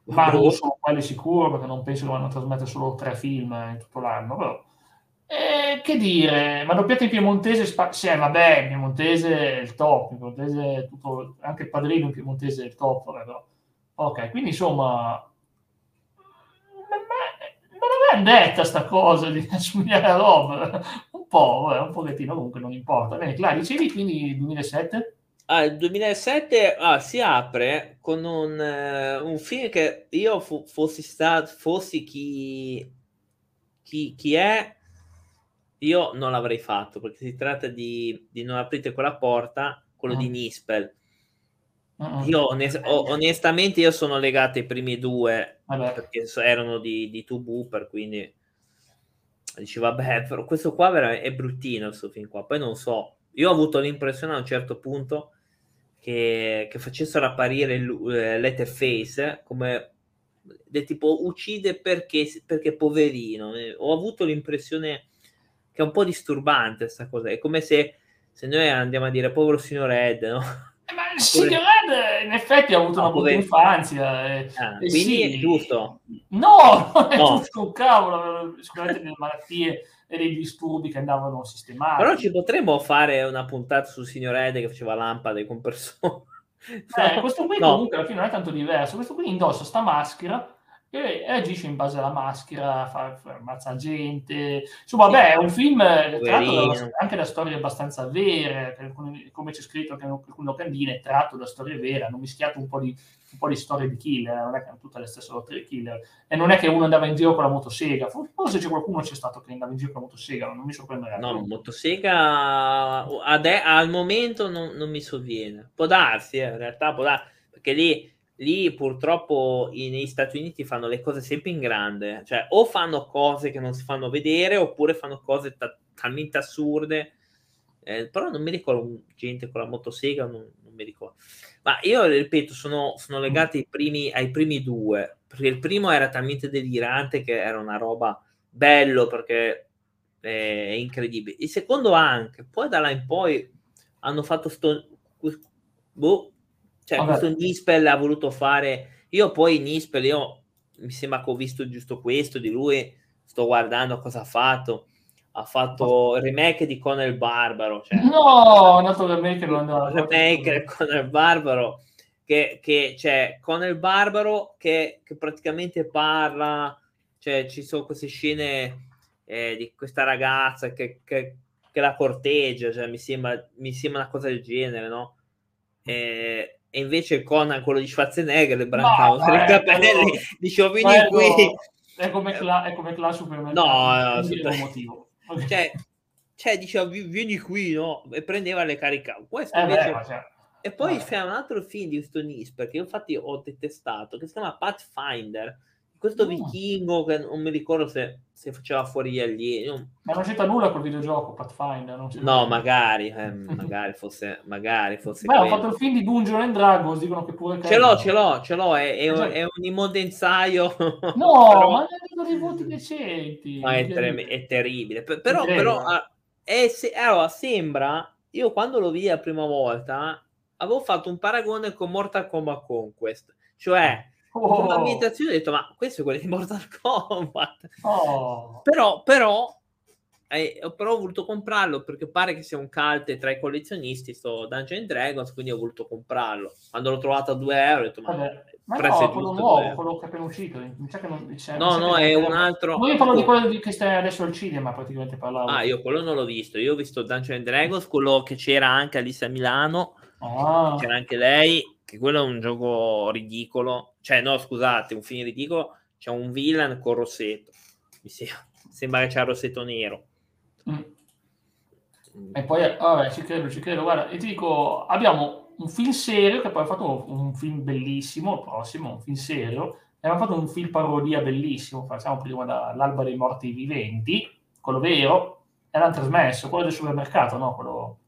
Ma non sono quelli sicuro, perché non penso che vanno a trasmettere solo tre film in tutto l'anno, però... Eh, che dire, ma doppiata in piemontese, spa- sì, vabbè, il piemontese è il top, il piemontese è tutto, anche il padrino in piemontese è il top, vabbè, però. Ok, quindi insomma, non è vendetta sta cosa di assomigliare a Rob, un po', vabbè, un pochettino, comunque non importa. Bene, Clara, dicevi quindi 2007? Ah, il 2007 ah, si apre con un, uh, un film che io fu, fossi stato, fossi chi, chi, chi, è, io non l'avrei fatto perché si tratta di, di non aprite quella porta, quello mm. di Nispel. Mm-hmm. Io onest- onestamente io sono legato ai primi due vabbè. perché erano di, di Tubu, per quindi dici vabbè, però questo qua è bruttino questo film qua. Poi non so, io ho avuto l'impressione a un certo punto che, che facessero apparire eh, Letterface come del tipo uccide perché, perché poverino. Eh, ho avuto l'impressione che è un po' disturbante questa cosa. È come se, se noi andiamo a dire povero signor Ed, no? Eh, ma il signor Ed in effetti ha avuto ah, una brutta infanzia. Eh. Ah, eh, quindi sì. è giusto. No, non è no. giusto un cavolo. Sicuramente delle malattie e dei disturbi che andavano sistemati. Però ci potremmo fare una puntata sul signor Ede che faceva lampade con persone. Eh, questo qui no. comunque alla fine non è tanto diverso. Questo qui indossa sta maschera e agisce in base alla maschera, fa, fa, ammazza gente. Insomma, beh, è un film tratto da, anche da storie abbastanza vere, come c'è scritto anche in locandine, tratto da storie vere, hanno mischiato un po' di, un po' di storie di killer, non è che hanno tutte le stesse storie di killer, e non è che uno andava in giro con la motosega, forse c'è qualcuno c'è stato che andava in giro con la motosega, non mi sorprenderebbe. No, motosega ade- al momento non, non, mi sovviene, può darsi, eh, in realtà può darsi, perché lì lì purtroppo negli Stati Uniti fanno le cose sempre in grande, cioè o fanno cose che non si fanno vedere oppure fanno cose ta- talmente assurde. Eh, però non mi ricordo gente con la motosega, non, non mi ricordo. Ma io ripeto, sono, sono legato ai primi, ai primi due, perché il primo era talmente delirante che era una roba bello perché è incredibile. Il secondo anche, poi da là in poi hanno fatto sto... Boh, cioè, Vabbè. questo Nispel ha voluto fare. Io poi Nispel, io mi sembra che ho visto giusto questo di lui. Sto guardando cosa ha fatto. Ha fatto il remake di Conan il Barbaro. Cioè, no, il remake non remake di Conan il Barbaro. Che, che cioè, Conan il Barbaro che, che praticamente parla. Cioè, ci sono queste scene eh, di questa ragazza che, che, che la corteggia. Cioè, mi sembra, mi sembra una cosa del genere, no? Eh, e invece Conan, quello di Schwarzenegger, le brancavano per i capelli, dicevo vieni qui. È come, cla- è come Clash Supermercato. No, no, motivo. Okay. Cioè, cioè, diceva vieni qui, no? E prendeva le carica. Questo eh invece... beh, cioè... E poi c'è un altro film di questo Nisper che infatti ho detestato, che si chiama Pathfinder, questo mm. vichingo che non mi ricordo se, se faceva fuori gli alieni. Ma non c'entra nulla col videogioco, Pathfinder. no, magari, eh, magari fosse, magari fosse Beh, ho fatto il film di Dungeon and Dragons, dicono che pure... Ce l'ho, ce l'ho, ce l'ho, è, è, esatto. è un immodenzaio. No, però... ma hanno dei voti decenti. Ma è, ter- è terribile. P- però, però è se- allora, sembra, io quando lo vidi la prima volta, avevo fatto un paragone con Mortal Kombat Conquest, cioè Oh. L'ambientazione ho detto, ma questo è quello di Mortal Kombat. Oh. Però, però, eh, però ho voluto comprarlo perché pare che sia un cult tra i collezionisti, sto Dungeon Dragons, quindi ho voluto comprarlo. Quando l'ho trovato a 2 euro ho detto, ma... Vabbè. Ma no, quello nuovo, quello che è appena uscito. Non, cioè, no, no, è un altro. Io parlo di quello che stai adesso al cinema, praticamente parlavo. Ah, io quello non l'ho visto. Io ho visto Dungeon Dragons, quello che c'era anche Alice a Milano. Ah. C'era anche lei che quello è un gioco ridicolo. Cioè, no, scusate, un film ridicolo. C'è un villain con rossetto. Mi sembra, sembra che c'è il rossetto nero. Mm. E poi, vabbè, ci credo, ci credo. Guarda, e ti dico, abbiamo un film serio che poi ha fatto un film bellissimo, il prossimo, un film serio. E abbiamo fatto un film parodia bellissimo, facciamo prima dall'alba dei morti viventi, quello vero, e l'hanno trasmesso, quello del supermercato, no? Quello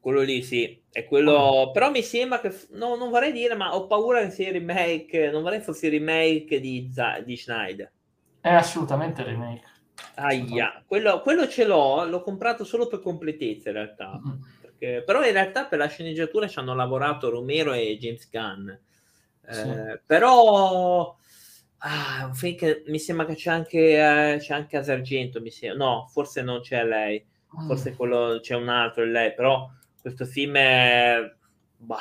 quello lì sì, è quello. Però mi sembra che. No, non vorrei dire, ma ho paura che sia remake. Non vorrei fosse remake di, Z- di Schneider. È assolutamente remake. Aia, quello, quello, ce l'ho, l'ho comprato solo per completezza in realtà. Mm-hmm. Perché, però in realtà per la sceneggiatura ci hanno lavorato Romero e James Gunn. Eh, sì. Però ah, un film che mi sembra che c'è anche, eh, c'è anche Asargento, mi sembra. No, forse non c'è lei, mm. forse quello, c'è un altro lei, però questo film è, bah,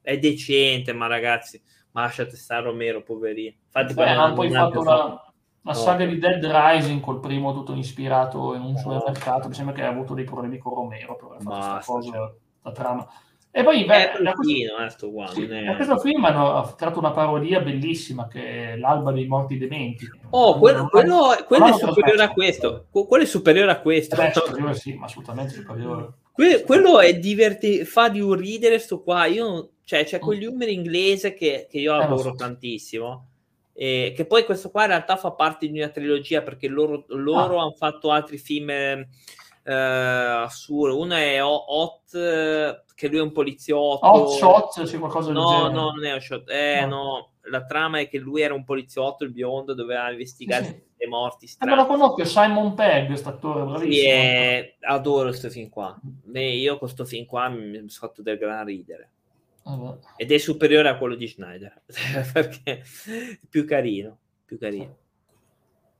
è decente, ma ragazzi, ma lasciate stare Romero, poverino. Infatti, Beh, hanno poi fatto una, una no. saga di Dead Rising col primo tutto ispirato in un supermercato. Mi sembra che ha avuto dei problemi con Romero per fare questa cosa, la trama. E poi beh, da, questo, eh, sto qua, da questo film hanno tratto una parodia bellissima che è L'alba dei morti dementi. Oh, quello, quello, quello è superiore a questo. Quello è superiore a questo. Beh, superiore, sì, ma assolutamente superiore. Que- quello è divertente, fa di un ridere sto qua. Io, cioè, c'è quell'humor inglese che, che io eh, adoro so. tantissimo. E che poi questo qua in realtà fa parte di una trilogia perché loro, loro ah. hanno fatto altri film eh, assurdi. Uno è Hot, che lui è un poliziotto. Hot Shot, c'è qualcosa no, del genere. No, non è Hot Shot. Eh, no. no. La trama è che lui era un poliziotto, il biondo, doveva investigare le morti strane. Eh, me lo conosco, Simon Pegg, questo attore, bravissimo. Sì, è... adoro questo film qua. Beh, io con questo film qua mi sono fatto del gran ridere. Uh-huh. Ed è superiore a quello di Schneider, perché è più carino, più carino.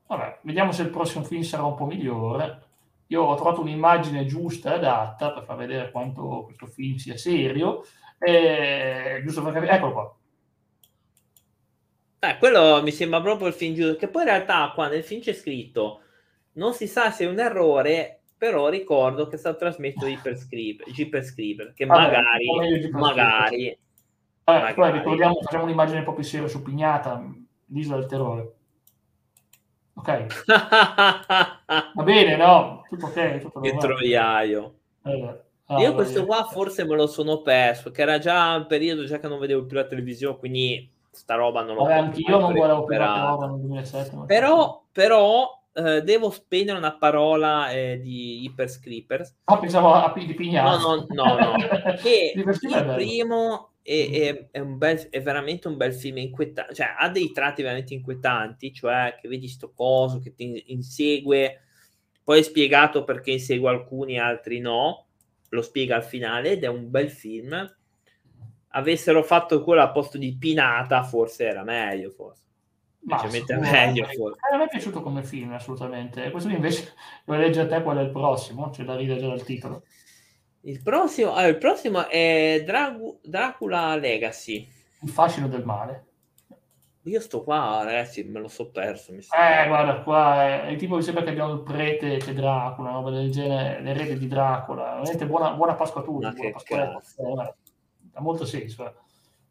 Vabbè, vediamo se il prossimo film sarà un po' migliore. Io ho trovato un'immagine giusta e adatta per far vedere quanto questo film sia serio. E... Giusto per capire, eccolo qua. Eh, quello mi sembra proprio il film giusto, che poi in realtà qua nel film c'è scritto non si sa se è un errore, però ricordo che è stato trasmesso di per scrivere che Vabbè, magari, magari, Vabbè, magari... Poi ricordiamo, facciamo un'immagine un po' più seria su Pignata, l'isola del terrore. Ok. Va bene, no? Tutto ok. Tutto che troiaio. Eh, ah, Io questo qua forse me lo sono perso, che era già un periodo già che non vedevo più la televisione, quindi sta roba non l'ho Vabbè, anch'io non guardavo più la roba nel 2007. Però, però eh, devo spendere una parola eh, di Hyper Scrippers. Ah, pensavo a, di Pignazzo. No, no, no, no. che il primo è, è, è, un bel, è, veramente un bel film inquietante, cioè ha dei tratti veramente inquietanti, cioè che vedi sto coso che ti insegue, poi è spiegato perché insegue alcuni, altri no, lo spiega al finale ed è un bel film. Avessero fatto quello al posto di Pinata, forse era meglio, forse. Leggermente meglio, forse. A me è piaciuto come film, assolutamente. Questo invece lo legge a te qual è il prossimo, c'è da ridere già dal titolo. Il prossimo, allora, il prossimo è Dragu- Dracula Legacy. Il fascino del male. Io sto qua, ragazzi, me lo so perso. Mi eh, guarda, qua è, è tipo mi sembra che abbiamo il prete che Dracula, una roba del genere, l'erede di Dracula. Veramente buona, buona Pasqua a tutti. Buona Pasqua, eh, ha molto senso. Eh.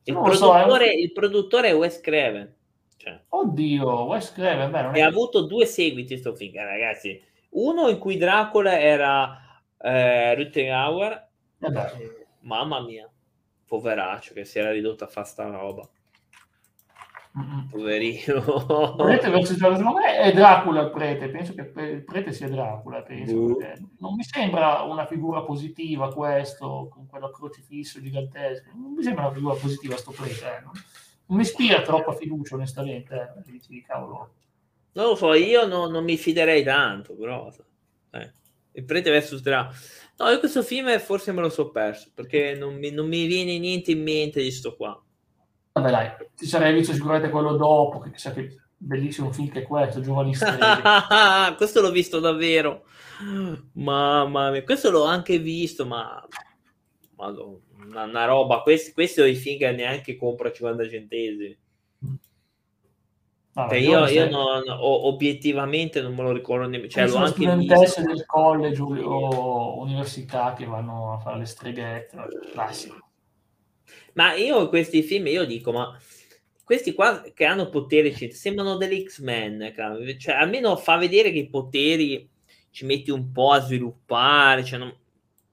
Il, produttore, so, il produttore è Wes Craven. Cioè. Oddio, Wes Craven, beh, e ha avuto due seguiti sto film, ragazzi. Uno in cui Dracula era eh, Rittenhauer, eh mamma mia, poveraccio che si era ridotto a fare sta roba. Poverino. Prete versus, secondo me è Dracula il prete, penso che il prete sia Dracula, penso, uh. non mi sembra una figura positiva questo, con quello crocifisso gigantesco, non mi sembra una figura positiva sto prete, eh. non, non mi ispira troppa fiducia onestamente, eh. Dici, cavolo. Non lo so, io no, non mi fiderei tanto, però... Eh il prete versus Dra. No, io questo film forse me lo so perso perché non mi, non mi viene niente in mente di sto qua. Vabbè, dai, ti sarei visto sicuramente quello dopo, che chissà che bellissimo film che è questo, giovanissimo. questo l'ho visto davvero. Mamma mia, questo l'ho anche visto, ma Madonna, una, una roba. Questi, questi sono i film che neanche compro a 50 centesimi. Cioè, io, io non, obiettivamente non me lo ricordo nemmeno. Cioè, l'ho anche studentesse del college o università che vanno a fare le streghette, classico. Ma io questi film, io dico, ma questi qua che hanno poteri sembrano degli X-Men, cioè almeno fa vedere che i poteri ci metti un po' a sviluppare. Cioè non...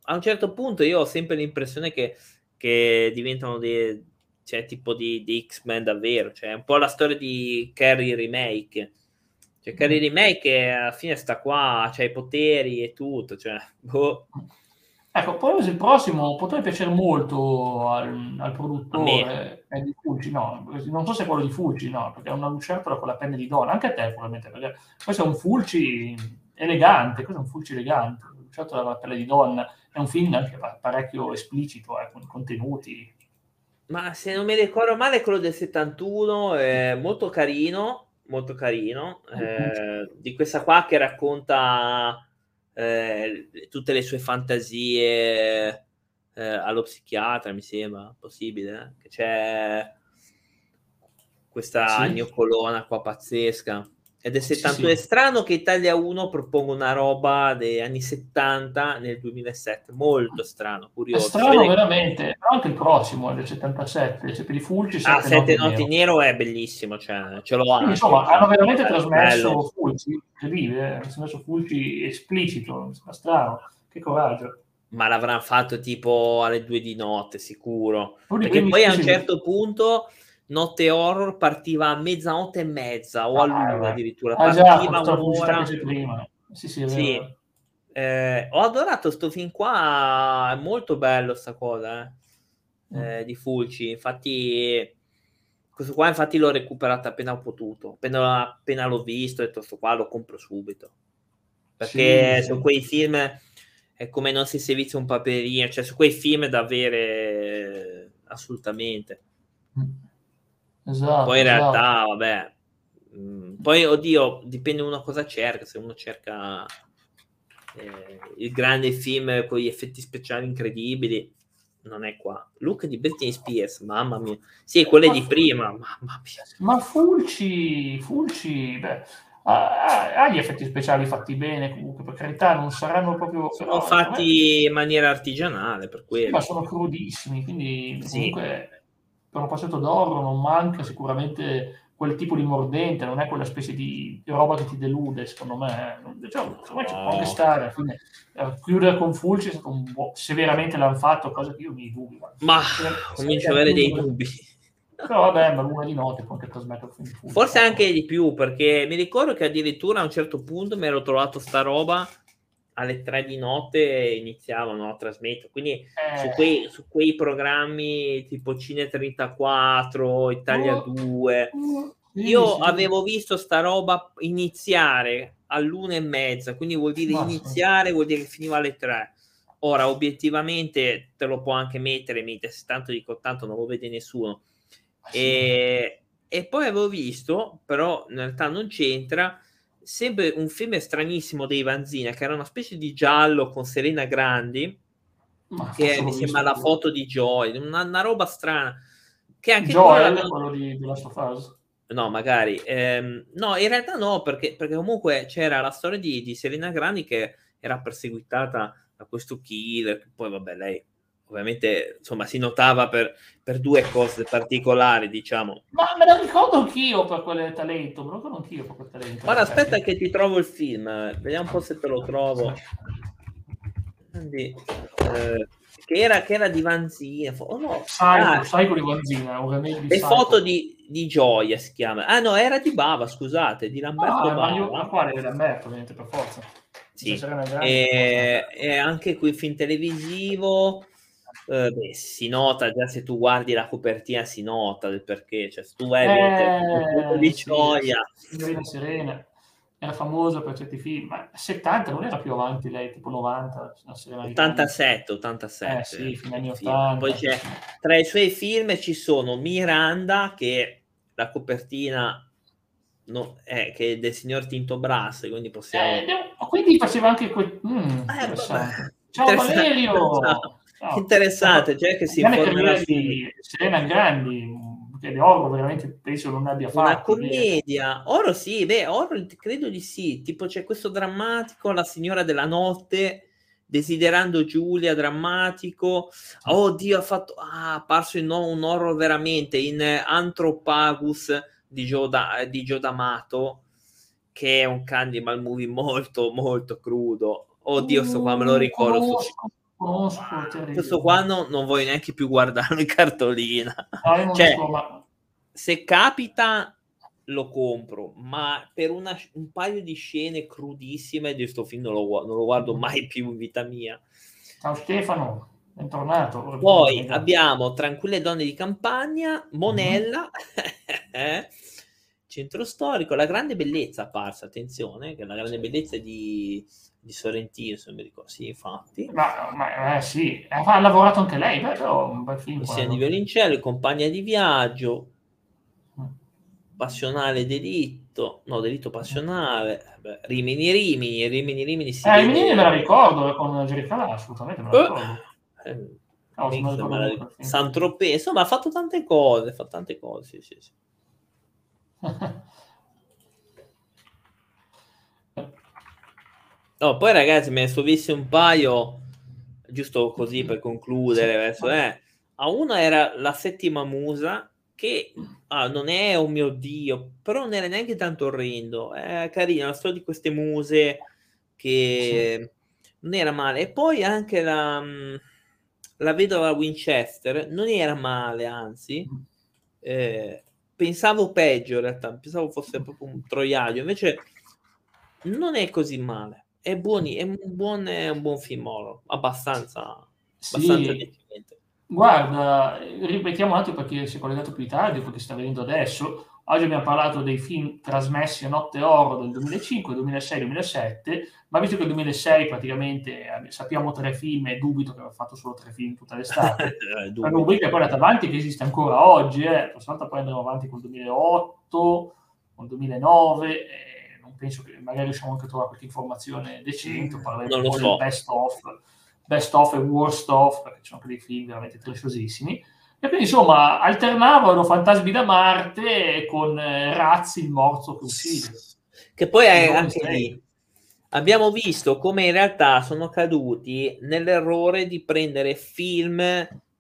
A un certo punto io ho sempre l'impressione che, che diventano dei cioè tipo di, di, X-Men davvero, cioè è un po' la storia di Carrie Remake. Cioè, Carrie mm. Remake alla fine sta qua, c'ha i poteri e tutto, cioè, boh. Ecco, poi il prossimo potrebbe piacere molto al, al produttore è di Fulci, no, non so se è quello di Fulci, no, perché è una lucertola con la penna di donna, anche a te probabilmente, perché questo è un Fulci elegante, questo è un Fulci elegante, lucertola con la pelle di donna, è un film anche parecchio esplicito, eh, con contenuti. Ma se non mi ricordo male, quello del 71 è molto carino, molto carino, eh, di questa qua che racconta eh, tutte le sue fantasie eh, allo psichiatra, mi sembra possibile, eh? che c'è questa sì. gnocolona qua pazzesca. Ed è 71 sì, sì. strano che Italia 1 proponga una roba degli anni 70 nel 2007, molto strano, curioso. È strano Vede... veramente, anche il prossimo del 77, c'è per i Fulci. Ah, 7 notti nero. nero è bellissimo, cioè, ce l'ho anche. Insomma, hanno veramente trasmesso bello. Fulci, incredibile, eh? hanno trasmesso Fulci esplicito, strano, che coraggio ma l'avranno fatto tipo alle due di notte, sicuro. Perché poi a un certo punto notte horror partiva a mezzanotte e mezza o a luna addirittura. Ah, partiva già, un'ora. Prima. Sì, sì, sì. Eh, ho adorato sto film qua, è molto bello sta cosa eh. Mm. Eh, di Fulci. Infatti, questo qua infatti l'ho recuperato appena ho potuto. Appena, appena l'ho visto, ho detto sto qua lo compro subito. Perché sì, su quei film è come non si servizia un paperino, cioè su quei film da avere assolutamente. Mm. Esatto, poi in esatto. realtà, vabbè, mh, mm, poi oddio, dipende uno cosa cerca, se uno cerca eh, il grande film con gli effetti speciali incredibili, non è qua. Look di Britney Spears, mamma mia. Sì, quelle ma di prima, mamma mia. Ma Fulci, Fulci, beh, ha, gli effetti speciali fatti bene, comunque, per carità, non saranno proprio... Sono però, fatti in maniera artigianale, per quello. Sì, ma sono crudissimi, quindi sì. comunque per un passato d'oro non manca sicuramente quel tipo di mordente, non è quella specie di roba che ti delude, secondo me. Cioè, secondo me ci può anche stare. Fine, eh, chiudere con Fulci è stato un po', se veramente l'hanno fatto, cosa che io mi dubito. Ma comincio ad avere dei dubbi. Però vabbè, ma l'una di notte può anche trasmettere Forse anche di più, perché mi ricordo che addirittura a un certo punto mi ero trovato sta roba alle 3 di notte iniziavano a trasmettere. Quindi eh. su, quei, su, quei, programmi tipo Cine 34, Italia oh. 2, oh. io sì, avevo visto sta roba iniziare all'una e mezza, quindi vuol dire Basta. iniziare, vuol dire che finiva alle 3. Ora, obiettivamente, te lo può anche mettere, mentre se tanto dico tanto non lo vede nessuno. E, e poi avevo visto, però in realtà non c'entra, sempre un film stranissimo dei Vanzina, che era una specie di giallo con Serena Grandi, Ma che mi sembra la foto di Joy, una, una, roba strana. Che anche Joel è quello di, di Last of Us. No, magari. Ehm, no, in realtà no, perché, perché comunque c'era la storia di, di Serena Grandi che era perseguitata da questo killer, poi vabbè, lei ovviamente insomma si notava per, per, due cose particolari diciamo. Ma me la ricordo anch'io per quel talento me lo ricordo anch'io per quel talento. Guarda aspetta che ti trovo il film vediamo un po' se te lo trovo. Quindi, eh, che, era, che era di Vanzina oh no. Psycho, ah, Psycho di Vanzina le foto di, di Gioia si chiama. Ah no era di Bava scusate di Lamberto ah, Bava. ma, io, ma quale? Di Lamberto ovviamente per forza. Sì. E, e, anche qui film televisivo eh, beh, si nota già se tu guardi la copertina, si nota del perché. Cioè, se tu vai eh, di gioia, Serena Serena era famosa per certi film, ma 70 non era più avanti lei, tipo 90, 87, 87. Eh sì, fino agli 80. Poi c'è, tra i suoi film ci sono Miranda, che la copertina no, è, che è del signor Tinto Brass, quindi possiamo... Eh, quindi faceva anche quel... Mm, eh, Ciao Valerio! No, interessante, cioè che si informerà di Serena Grandi, che Oro veramente penso non abbia fatto. Una commedia, Oro sì, beh, Oro credo di sì, tipo c'è questo drammatico, La signora della notte, Desiderando Giulia, drammatico, oh Dio, ha fatto, ah, ha parso in un horror veramente, in Anthropagus di Joe, da, di Joe D'Amato, che è un Candyman movie molto, molto crudo. Oddio, sto qua me lo ricordo. Uh, conosco, questo qua no, non voglio neanche più guardarlo in cartolina. No, cioè, so, ma... Se capita lo compro, ma per una, un paio di scene crudissime di questo film non lo, non lo, guardo mai più in vita mia. Ciao Stefano, bentornato. Poi abbiamo Tranquille donne di campagna, Monella, mm-hmm. centro storico, La grande bellezza apparsa, attenzione, che la grande bellezza di, di Sorrentino, se mi ricordo, sì, infatti. Ma, ma eh, sì, ha lavorato anche lei, però un bel film. Insieme di violoncello, Compagna di viaggio, mm. Passionale delitto, no, delitto passionale, beh, Rimini Rimini, Rimini Rimini si eh, Rimini me la ricordo con Jerry Calà, assolutamente me la ricordo. Eh, oh, Saint-Tropez, insomma ha fatto tante cose, ha fatto tante cose, sì, sì, sì. No, poi ragazzi, me ne sto visti un paio, giusto così per concludere, verso, eh. A una era la settima musa, che ah, non è un oh mio dio, però non era neanche tanto orrendo, è carina la storia di queste muse che sì. non era male. E poi anche la, mm, la vedova Winchester non era male, anzi, mm. eh, pensavo peggio in realtà, pensavo fosse proprio un troiaio, invece non è così male è, buoni, è, un, buon, è un buon film horror, abbastanza, sì. abbastanza decente. Guarda, ripetiamo un attimo perché si è collegato più tardi, perché sta venendo adesso. Oggi abbiamo parlato dei film trasmessi a notte oro del 2005, 2006, 2007, ma visto che il 2006 praticamente eh, sappiamo tre film e dubito che abbia fatto solo tre film tutta l'estate, la rubrica è poi andata avanti che esiste ancora oggi, eh. la volta poi andremo avanti col 2008, col 2009, eh, penso che magari riusciamo anche a trovare qualche informazione decente, parleremo un po' so. best of, best of e worst of, perché ci sono anche dei film veramente trasciosissimi. E quindi insomma alternavano Fantasmi da Marte con eh, Razzi, il morso che uccide. Che poi è anche lì. Abbiamo visto come in realtà sono caduti nell'errore di prendere film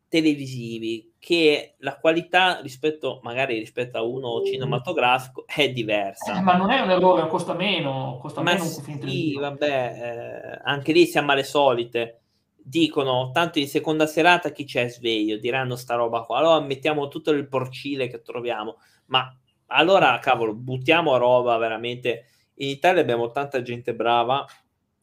televisivi che la qualità rispetto magari rispetto a uno mm. cinematografico è diversa. Eh, ma non è un errore, costa meno, costa ma meno sì, vabbè, eh, anche lì siamo alle solite. Dicono, tanto in seconda serata chi c'è sveglio, diranno sta roba qua. Allora mettiamo tutto il porcile che troviamo. Ma allora, cavolo, buttiamo roba veramente... In Italia abbiamo tanta gente brava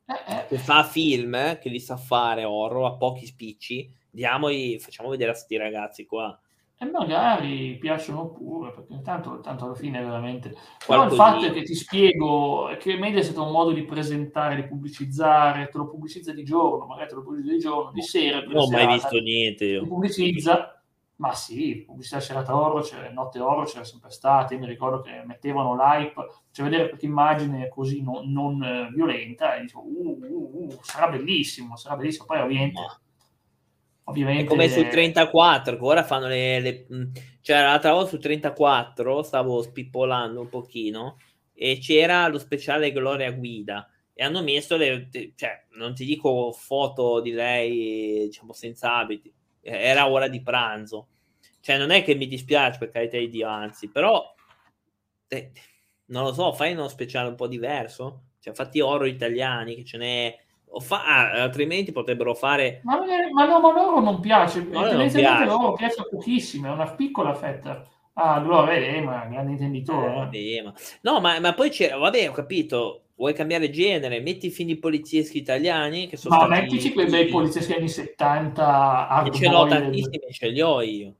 eh, eh. che fa film, eh, che li sa fare horror a pochi spicci diamogli, facciamo vedere a sti ragazzi qua. E magari piacciono pure, perché intanto tanto alla fine veramente... Però il fatto è che ti spiego che Mediaset è un modo di presentare, di pubblicizzare, te lo pubblicizza di giorno, magari te lo pubblicizza di giorno, di sera. Non ho mai visto niente io. pubblicizza, ma sì, pubblicità serata oro, c'era, notte oro c'era sempre stata, io mi ricordo che mettevano l'hype, cioè vedere questa immagine così non, non eh, violenta e dicevo, uh, uh, uh, sarà bellissimo, sarà bellissimo, poi ovviamente... Ma Ovviamente... È come sul 34, che ora fanno le... le... Cioè, l'altra volta su 34 stavo spippolando un pochino e c'era lo speciale Gloria Guida e hanno messo le... Cioè, non ti dico foto di lei, diciamo, senza abiti. Era ora di pranzo. Cioè, non è che mi dispiace per carità di Dio, anzi, però... Eh, non lo so, fai uno speciale un po' diverso. Cioè, fatti oro italiani, che ce n'è Fa- ah, altrimenti potrebbero fare. Ma, ma no, ma loro non piace. No, tendenzialmente non loro piace pochissimo, è una piccola fetta. Ah, allora vedremo, grande intenditore. Eh, ma... No, ma, ma, poi c'è, vabbè, ho capito. Vuoi cambiare genere? Metti i film polizieschi italiani che sono Ma stati... mettici quei bei polizieschi anni 70 ce l'ho tantissimi, ce li ho io.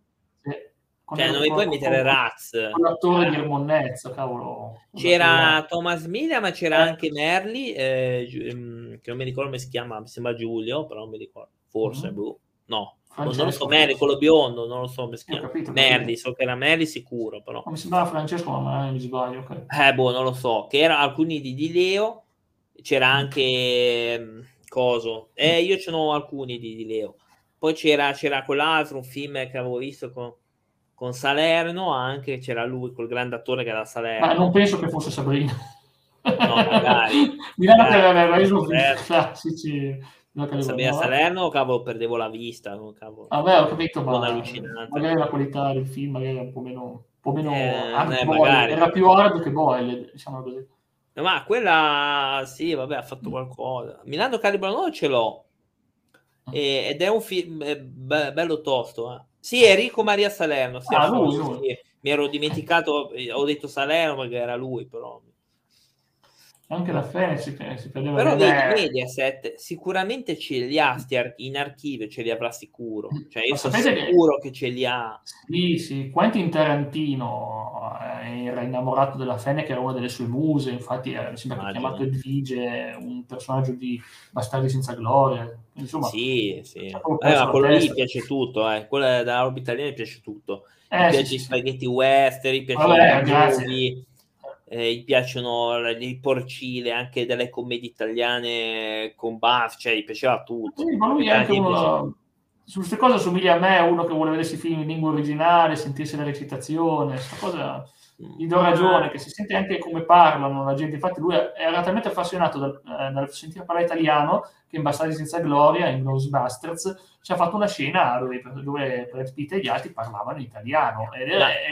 Cioè, non mi puoi mettere Raz. L'attore di Ermonnezza, cavolo. C'era Thomas Miglia, ma c'era eh. anche Merli, eh, mm, che non mi ricordo come si chiama, mi sembra Giulio, però non mi ricordo. Forse, mm. boh. No, Francesco, non lo so, Merli, quello biondo, non lo so come si chiama. Capito, Merli, so che era Merli sicuro, però. Mi sembrava Francesco, ma non mi sbaglio. Okay. Eh, boh, non lo so. Che erano alcuni di, di Leo, c'era anche... Mm, coso. Eh, io ce n'ho alcuni di, di Leo. Poi c'era, c'era quell'altro, un film che avevo visto con con Salerno anche c'era lui, quel grande attore che era Salerno. Ma non penso che fosse Sabrina. No, magari. Milano che aveva reso classici. Sabrina Salerno, cavolo, perdevo la vista. Cavolo. Vabbè, ho capito, ma magari la qualità del film magari è un po' meno, un po meno eh, eh, era più hard che boy, diciamo così. Ma quella, sì, vabbè, ha fatto qualcosa. Milano Calibro ce l'ho. Ah. E, ed è un film be- bello tosto, eh sì, Enrico Maria Salerno. Sì, ah, lui, lui. Mi ero dimenticato, ho detto Salerno perché era lui, però. anche la Fene si, si perdeva però vedi, Mediaset sicuramente ce li ha in archivio ce li avrà sicuro cioè io sono sicuro che... che... ce li ha sì sì Quentin Tarantino eh, era innamorato della Fene che era una delle sue muse infatti era sempre chiamato Edvige un personaggio di Bastardi senza gloria insomma sì sì. eh, ma quello lì piace tutto eh. quello della roba italiana piace tutto. Eh, piace sì, i spaghetti western mi piace Vabbè, i eh, gli piacciono i porcile anche delle commedie italiane con Buff, cioè gli piaceva tutto. Sì, ma lui è anche uno, su queste cose assomiglia a me, uno che vuole vedersi film in lingua originale, sentirsi la recitazione, questa cosa gli do ragione, che si sente anche come parlano la gente. Infatti, lui era talmente affascinato dal, eh, dal sentire parlare italiano che in Bastardi senza gloria, in Ghostbusters, ci ha fatto una scena dove, dove Brad Pitt e gli altri parlavano italiano e,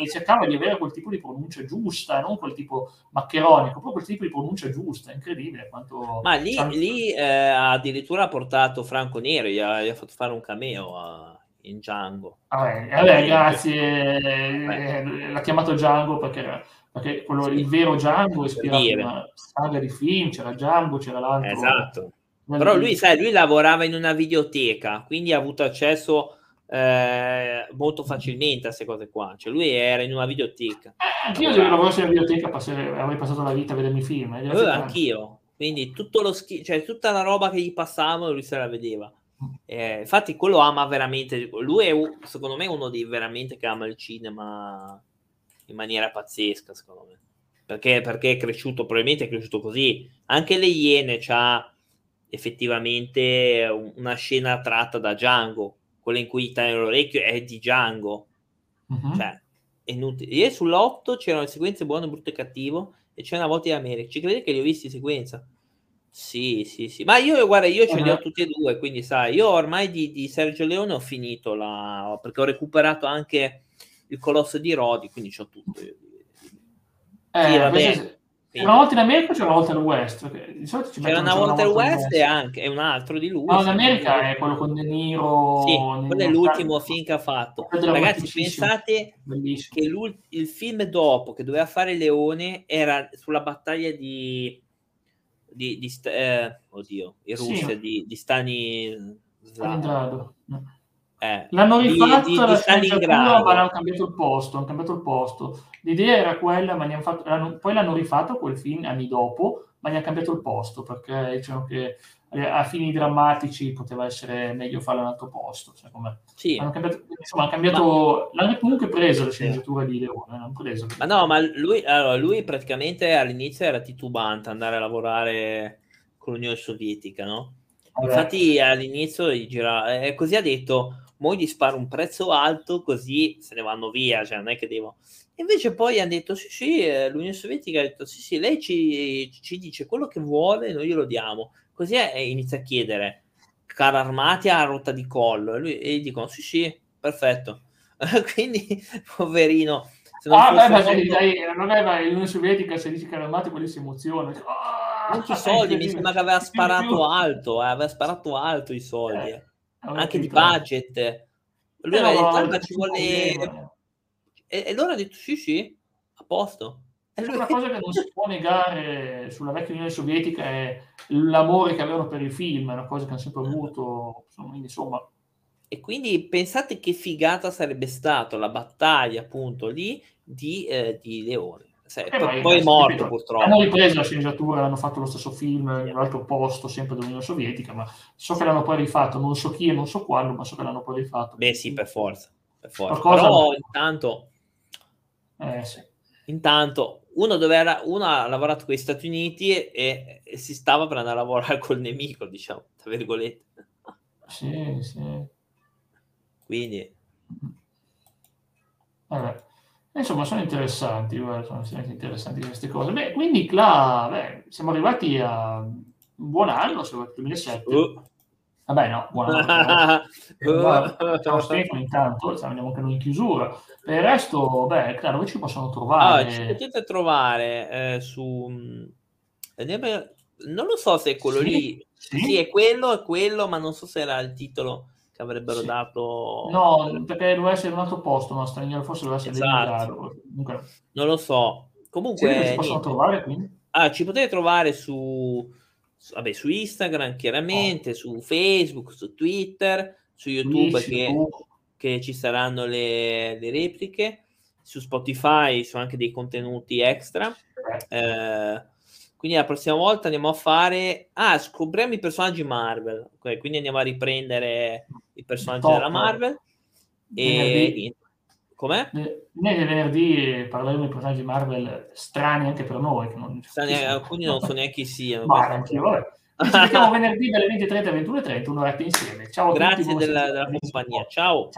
e, cercava di avere quel tipo di pronuncia giusta, non quel tipo maccheronico, proprio quel tipo di pronuncia giusta. Incredibile quanto. Ma lì, lì eh, addirittura ha portato Franco Nero, gli ha, gli ha fatto fare un cameo a in Django. Ah, eh, vabbè, grazie, eh, l'ha chiamato Django perché, perché quello, sì. il vero Django è ispirato a una saga di film, c'era Django, c'era l'altro. Esatto. Però lui, sai, lui lavorava in una videoteca, quindi ha avuto accesso eh, molto facilmente a queste cose qua. Cioè, lui era in una videoteca. Eh, anch'io se lavorassi in una videoteca passare, avrei passato la vita a vedermi film. Eh, allora, anch'io. Quindi tutto lo schi- cioè, tutta la roba che gli passava, lui se la vedeva. Eh, infatti, quello ama veramente. Lui è secondo me uno dei veramente che ama il cinema in maniera pazzesca. Secondo me perché, perché è cresciuto, probabilmente è cresciuto così. Anche le Iene c'ha effettivamente una scena tratta da Django, quella in cui tagliano l'orecchio è di Django. Uh-huh. Cioè, è inutile. Ieri sull'8 c'erano le sequenze buono, brutto e cattivo, e c'è una volta in America. Ci credete che li ho visti in sequenza? Sì, sì, sì. Ma io, guarda, io ce li ho tutti e due, quindi sai, io ormai di, di Sergio Leone ho finito la... perché ho recuperato anche il Colosso di Rodi, quindi ho tutto. Eh, sì, vabbè. C'era una volta in America c'era una volta nel West. c'era una volta nel West e anche è un altro di lui. No, in America è quello con De Niro. Sì, quello è l'ultimo film che ha fatto. Ragazzi, pensate Bellissimo. che il film dopo che doveva fare Leone era sulla battaglia di di, di eh, oddio, in Russia, sì. di, di Stani Stalingrado. Eh, l'hanno rifatto di, di, la sceneggiatura ma hanno cambiato il posto hanno cambiato il posto l'idea era quella ma fatto, l'hanno, poi l'hanno rifatto quel film anni dopo ma gli hanno cambiato il posto perché diciamo che eh, a fini drammatici poteva essere meglio farlo in un altro posto. Cioè, sì. hanno cambiato, insomma, hanno cambiato, ma... l'hanno comunque preso la sceneggiatura sì. di Leone. Preso. Ma no, ma lui, allora, lui praticamente all'inizio era titubante andare a lavorare con l'Unione Sovietica, no? Vabbè. Infatti all'inizio gira, eh, così ha detto, mo gli sparo un prezzo alto così se ne vanno via, cioè non è che devo... Invece poi hanno detto sì sì, eh, l'Unione Sovietica ha detto sì sì, lei ci, ci dice quello che vuole, noi glielo diamo Così è, inizia a chiedere carri armati a rotta di collo e, lui, e gli dicono sì sì, perfetto. Quindi, poverino. Non ah, beh, ma se dai, non è ma l'Unione Sovietica se dici carri armati quelli si emoziona. Oh, non ci soldi, mi sembra che aveva sparato alto, eh, aveva sparato alto i soldi. Eh, anche di budget. Lui eh, aveva detto, ci vuole... E, e loro ha detto sì sì, a posto. Una cosa che non si può negare sulla vecchia Unione Sovietica è l'amore che avevano per il film, è una cosa che hanno sempre avuto, insomma. E quindi pensate che figata sarebbe stata la battaglia appunto lì di, eh, di Leone. Se, eh, poi, poi è morto ripeto, purtroppo. Hanno ripreso la sceneggiatura, hanno fatto lo stesso film in un altro posto, sempre dell'Unione Sovietica, ma so che l'hanno poi rifatto, non so chi e non so quando, ma so che l'hanno poi rifatto. Beh sì, per forza. Per forza. Qualcosa... Però intanto... Eh sì. Intanto uno, dove uno ha lavorato con gli Stati Uniti e, e, si stava per andare a lavorare col nemico, diciamo, tra virgolette. Sì, sì. Quindi... Vabbè. Insomma, sono interessanti, sono interessanti queste cose. Beh, quindi là, beh, siamo arrivati a un buon anno, se vuoi, 2007. Uh. Vabbè, no, buon anno. Ciao Stefano, intanto, siamo anche noi in chiusura. Per il resto, beh, claro, dove ci possono trovare? Ah, ci potete trovare eh, su... Mm, non lo so se è quello sì, lì. Sì? sì, è quello, è quello, ma non so se era il titolo che avrebbero sì. dato. No, perché doveva essere un altro posto, no? Straniero, forse doveva essere esatto. Comunque... Non lo so. Comunque... Sì, si possono trovare quindi? Ah, ci potete trovare su, vabbè, su Instagram, chiaramente, oh. su Facebook, su Twitter, su YouTube, che, che, ci saranno le, le, repliche. Su Spotify sono anche dei contenuti extra. Eh, quindi la prossima volta andiamo a fare... Ah, scopriamo i personaggi Marvel. Quindi andiamo a riprendere i personaggi Top. della Marvel. E... Com'è? Nel venerdì parleremo di personaggi Marvel strani anche per noi. Non... Strani, alcuni non so neanche chi siano. Ma anch'io, vabbè. Ci vediamo venerdì dalle 20.30 alle 21.30, un'oretta insieme. Ciao Grazie tutti, della, della compagnia. Ciao.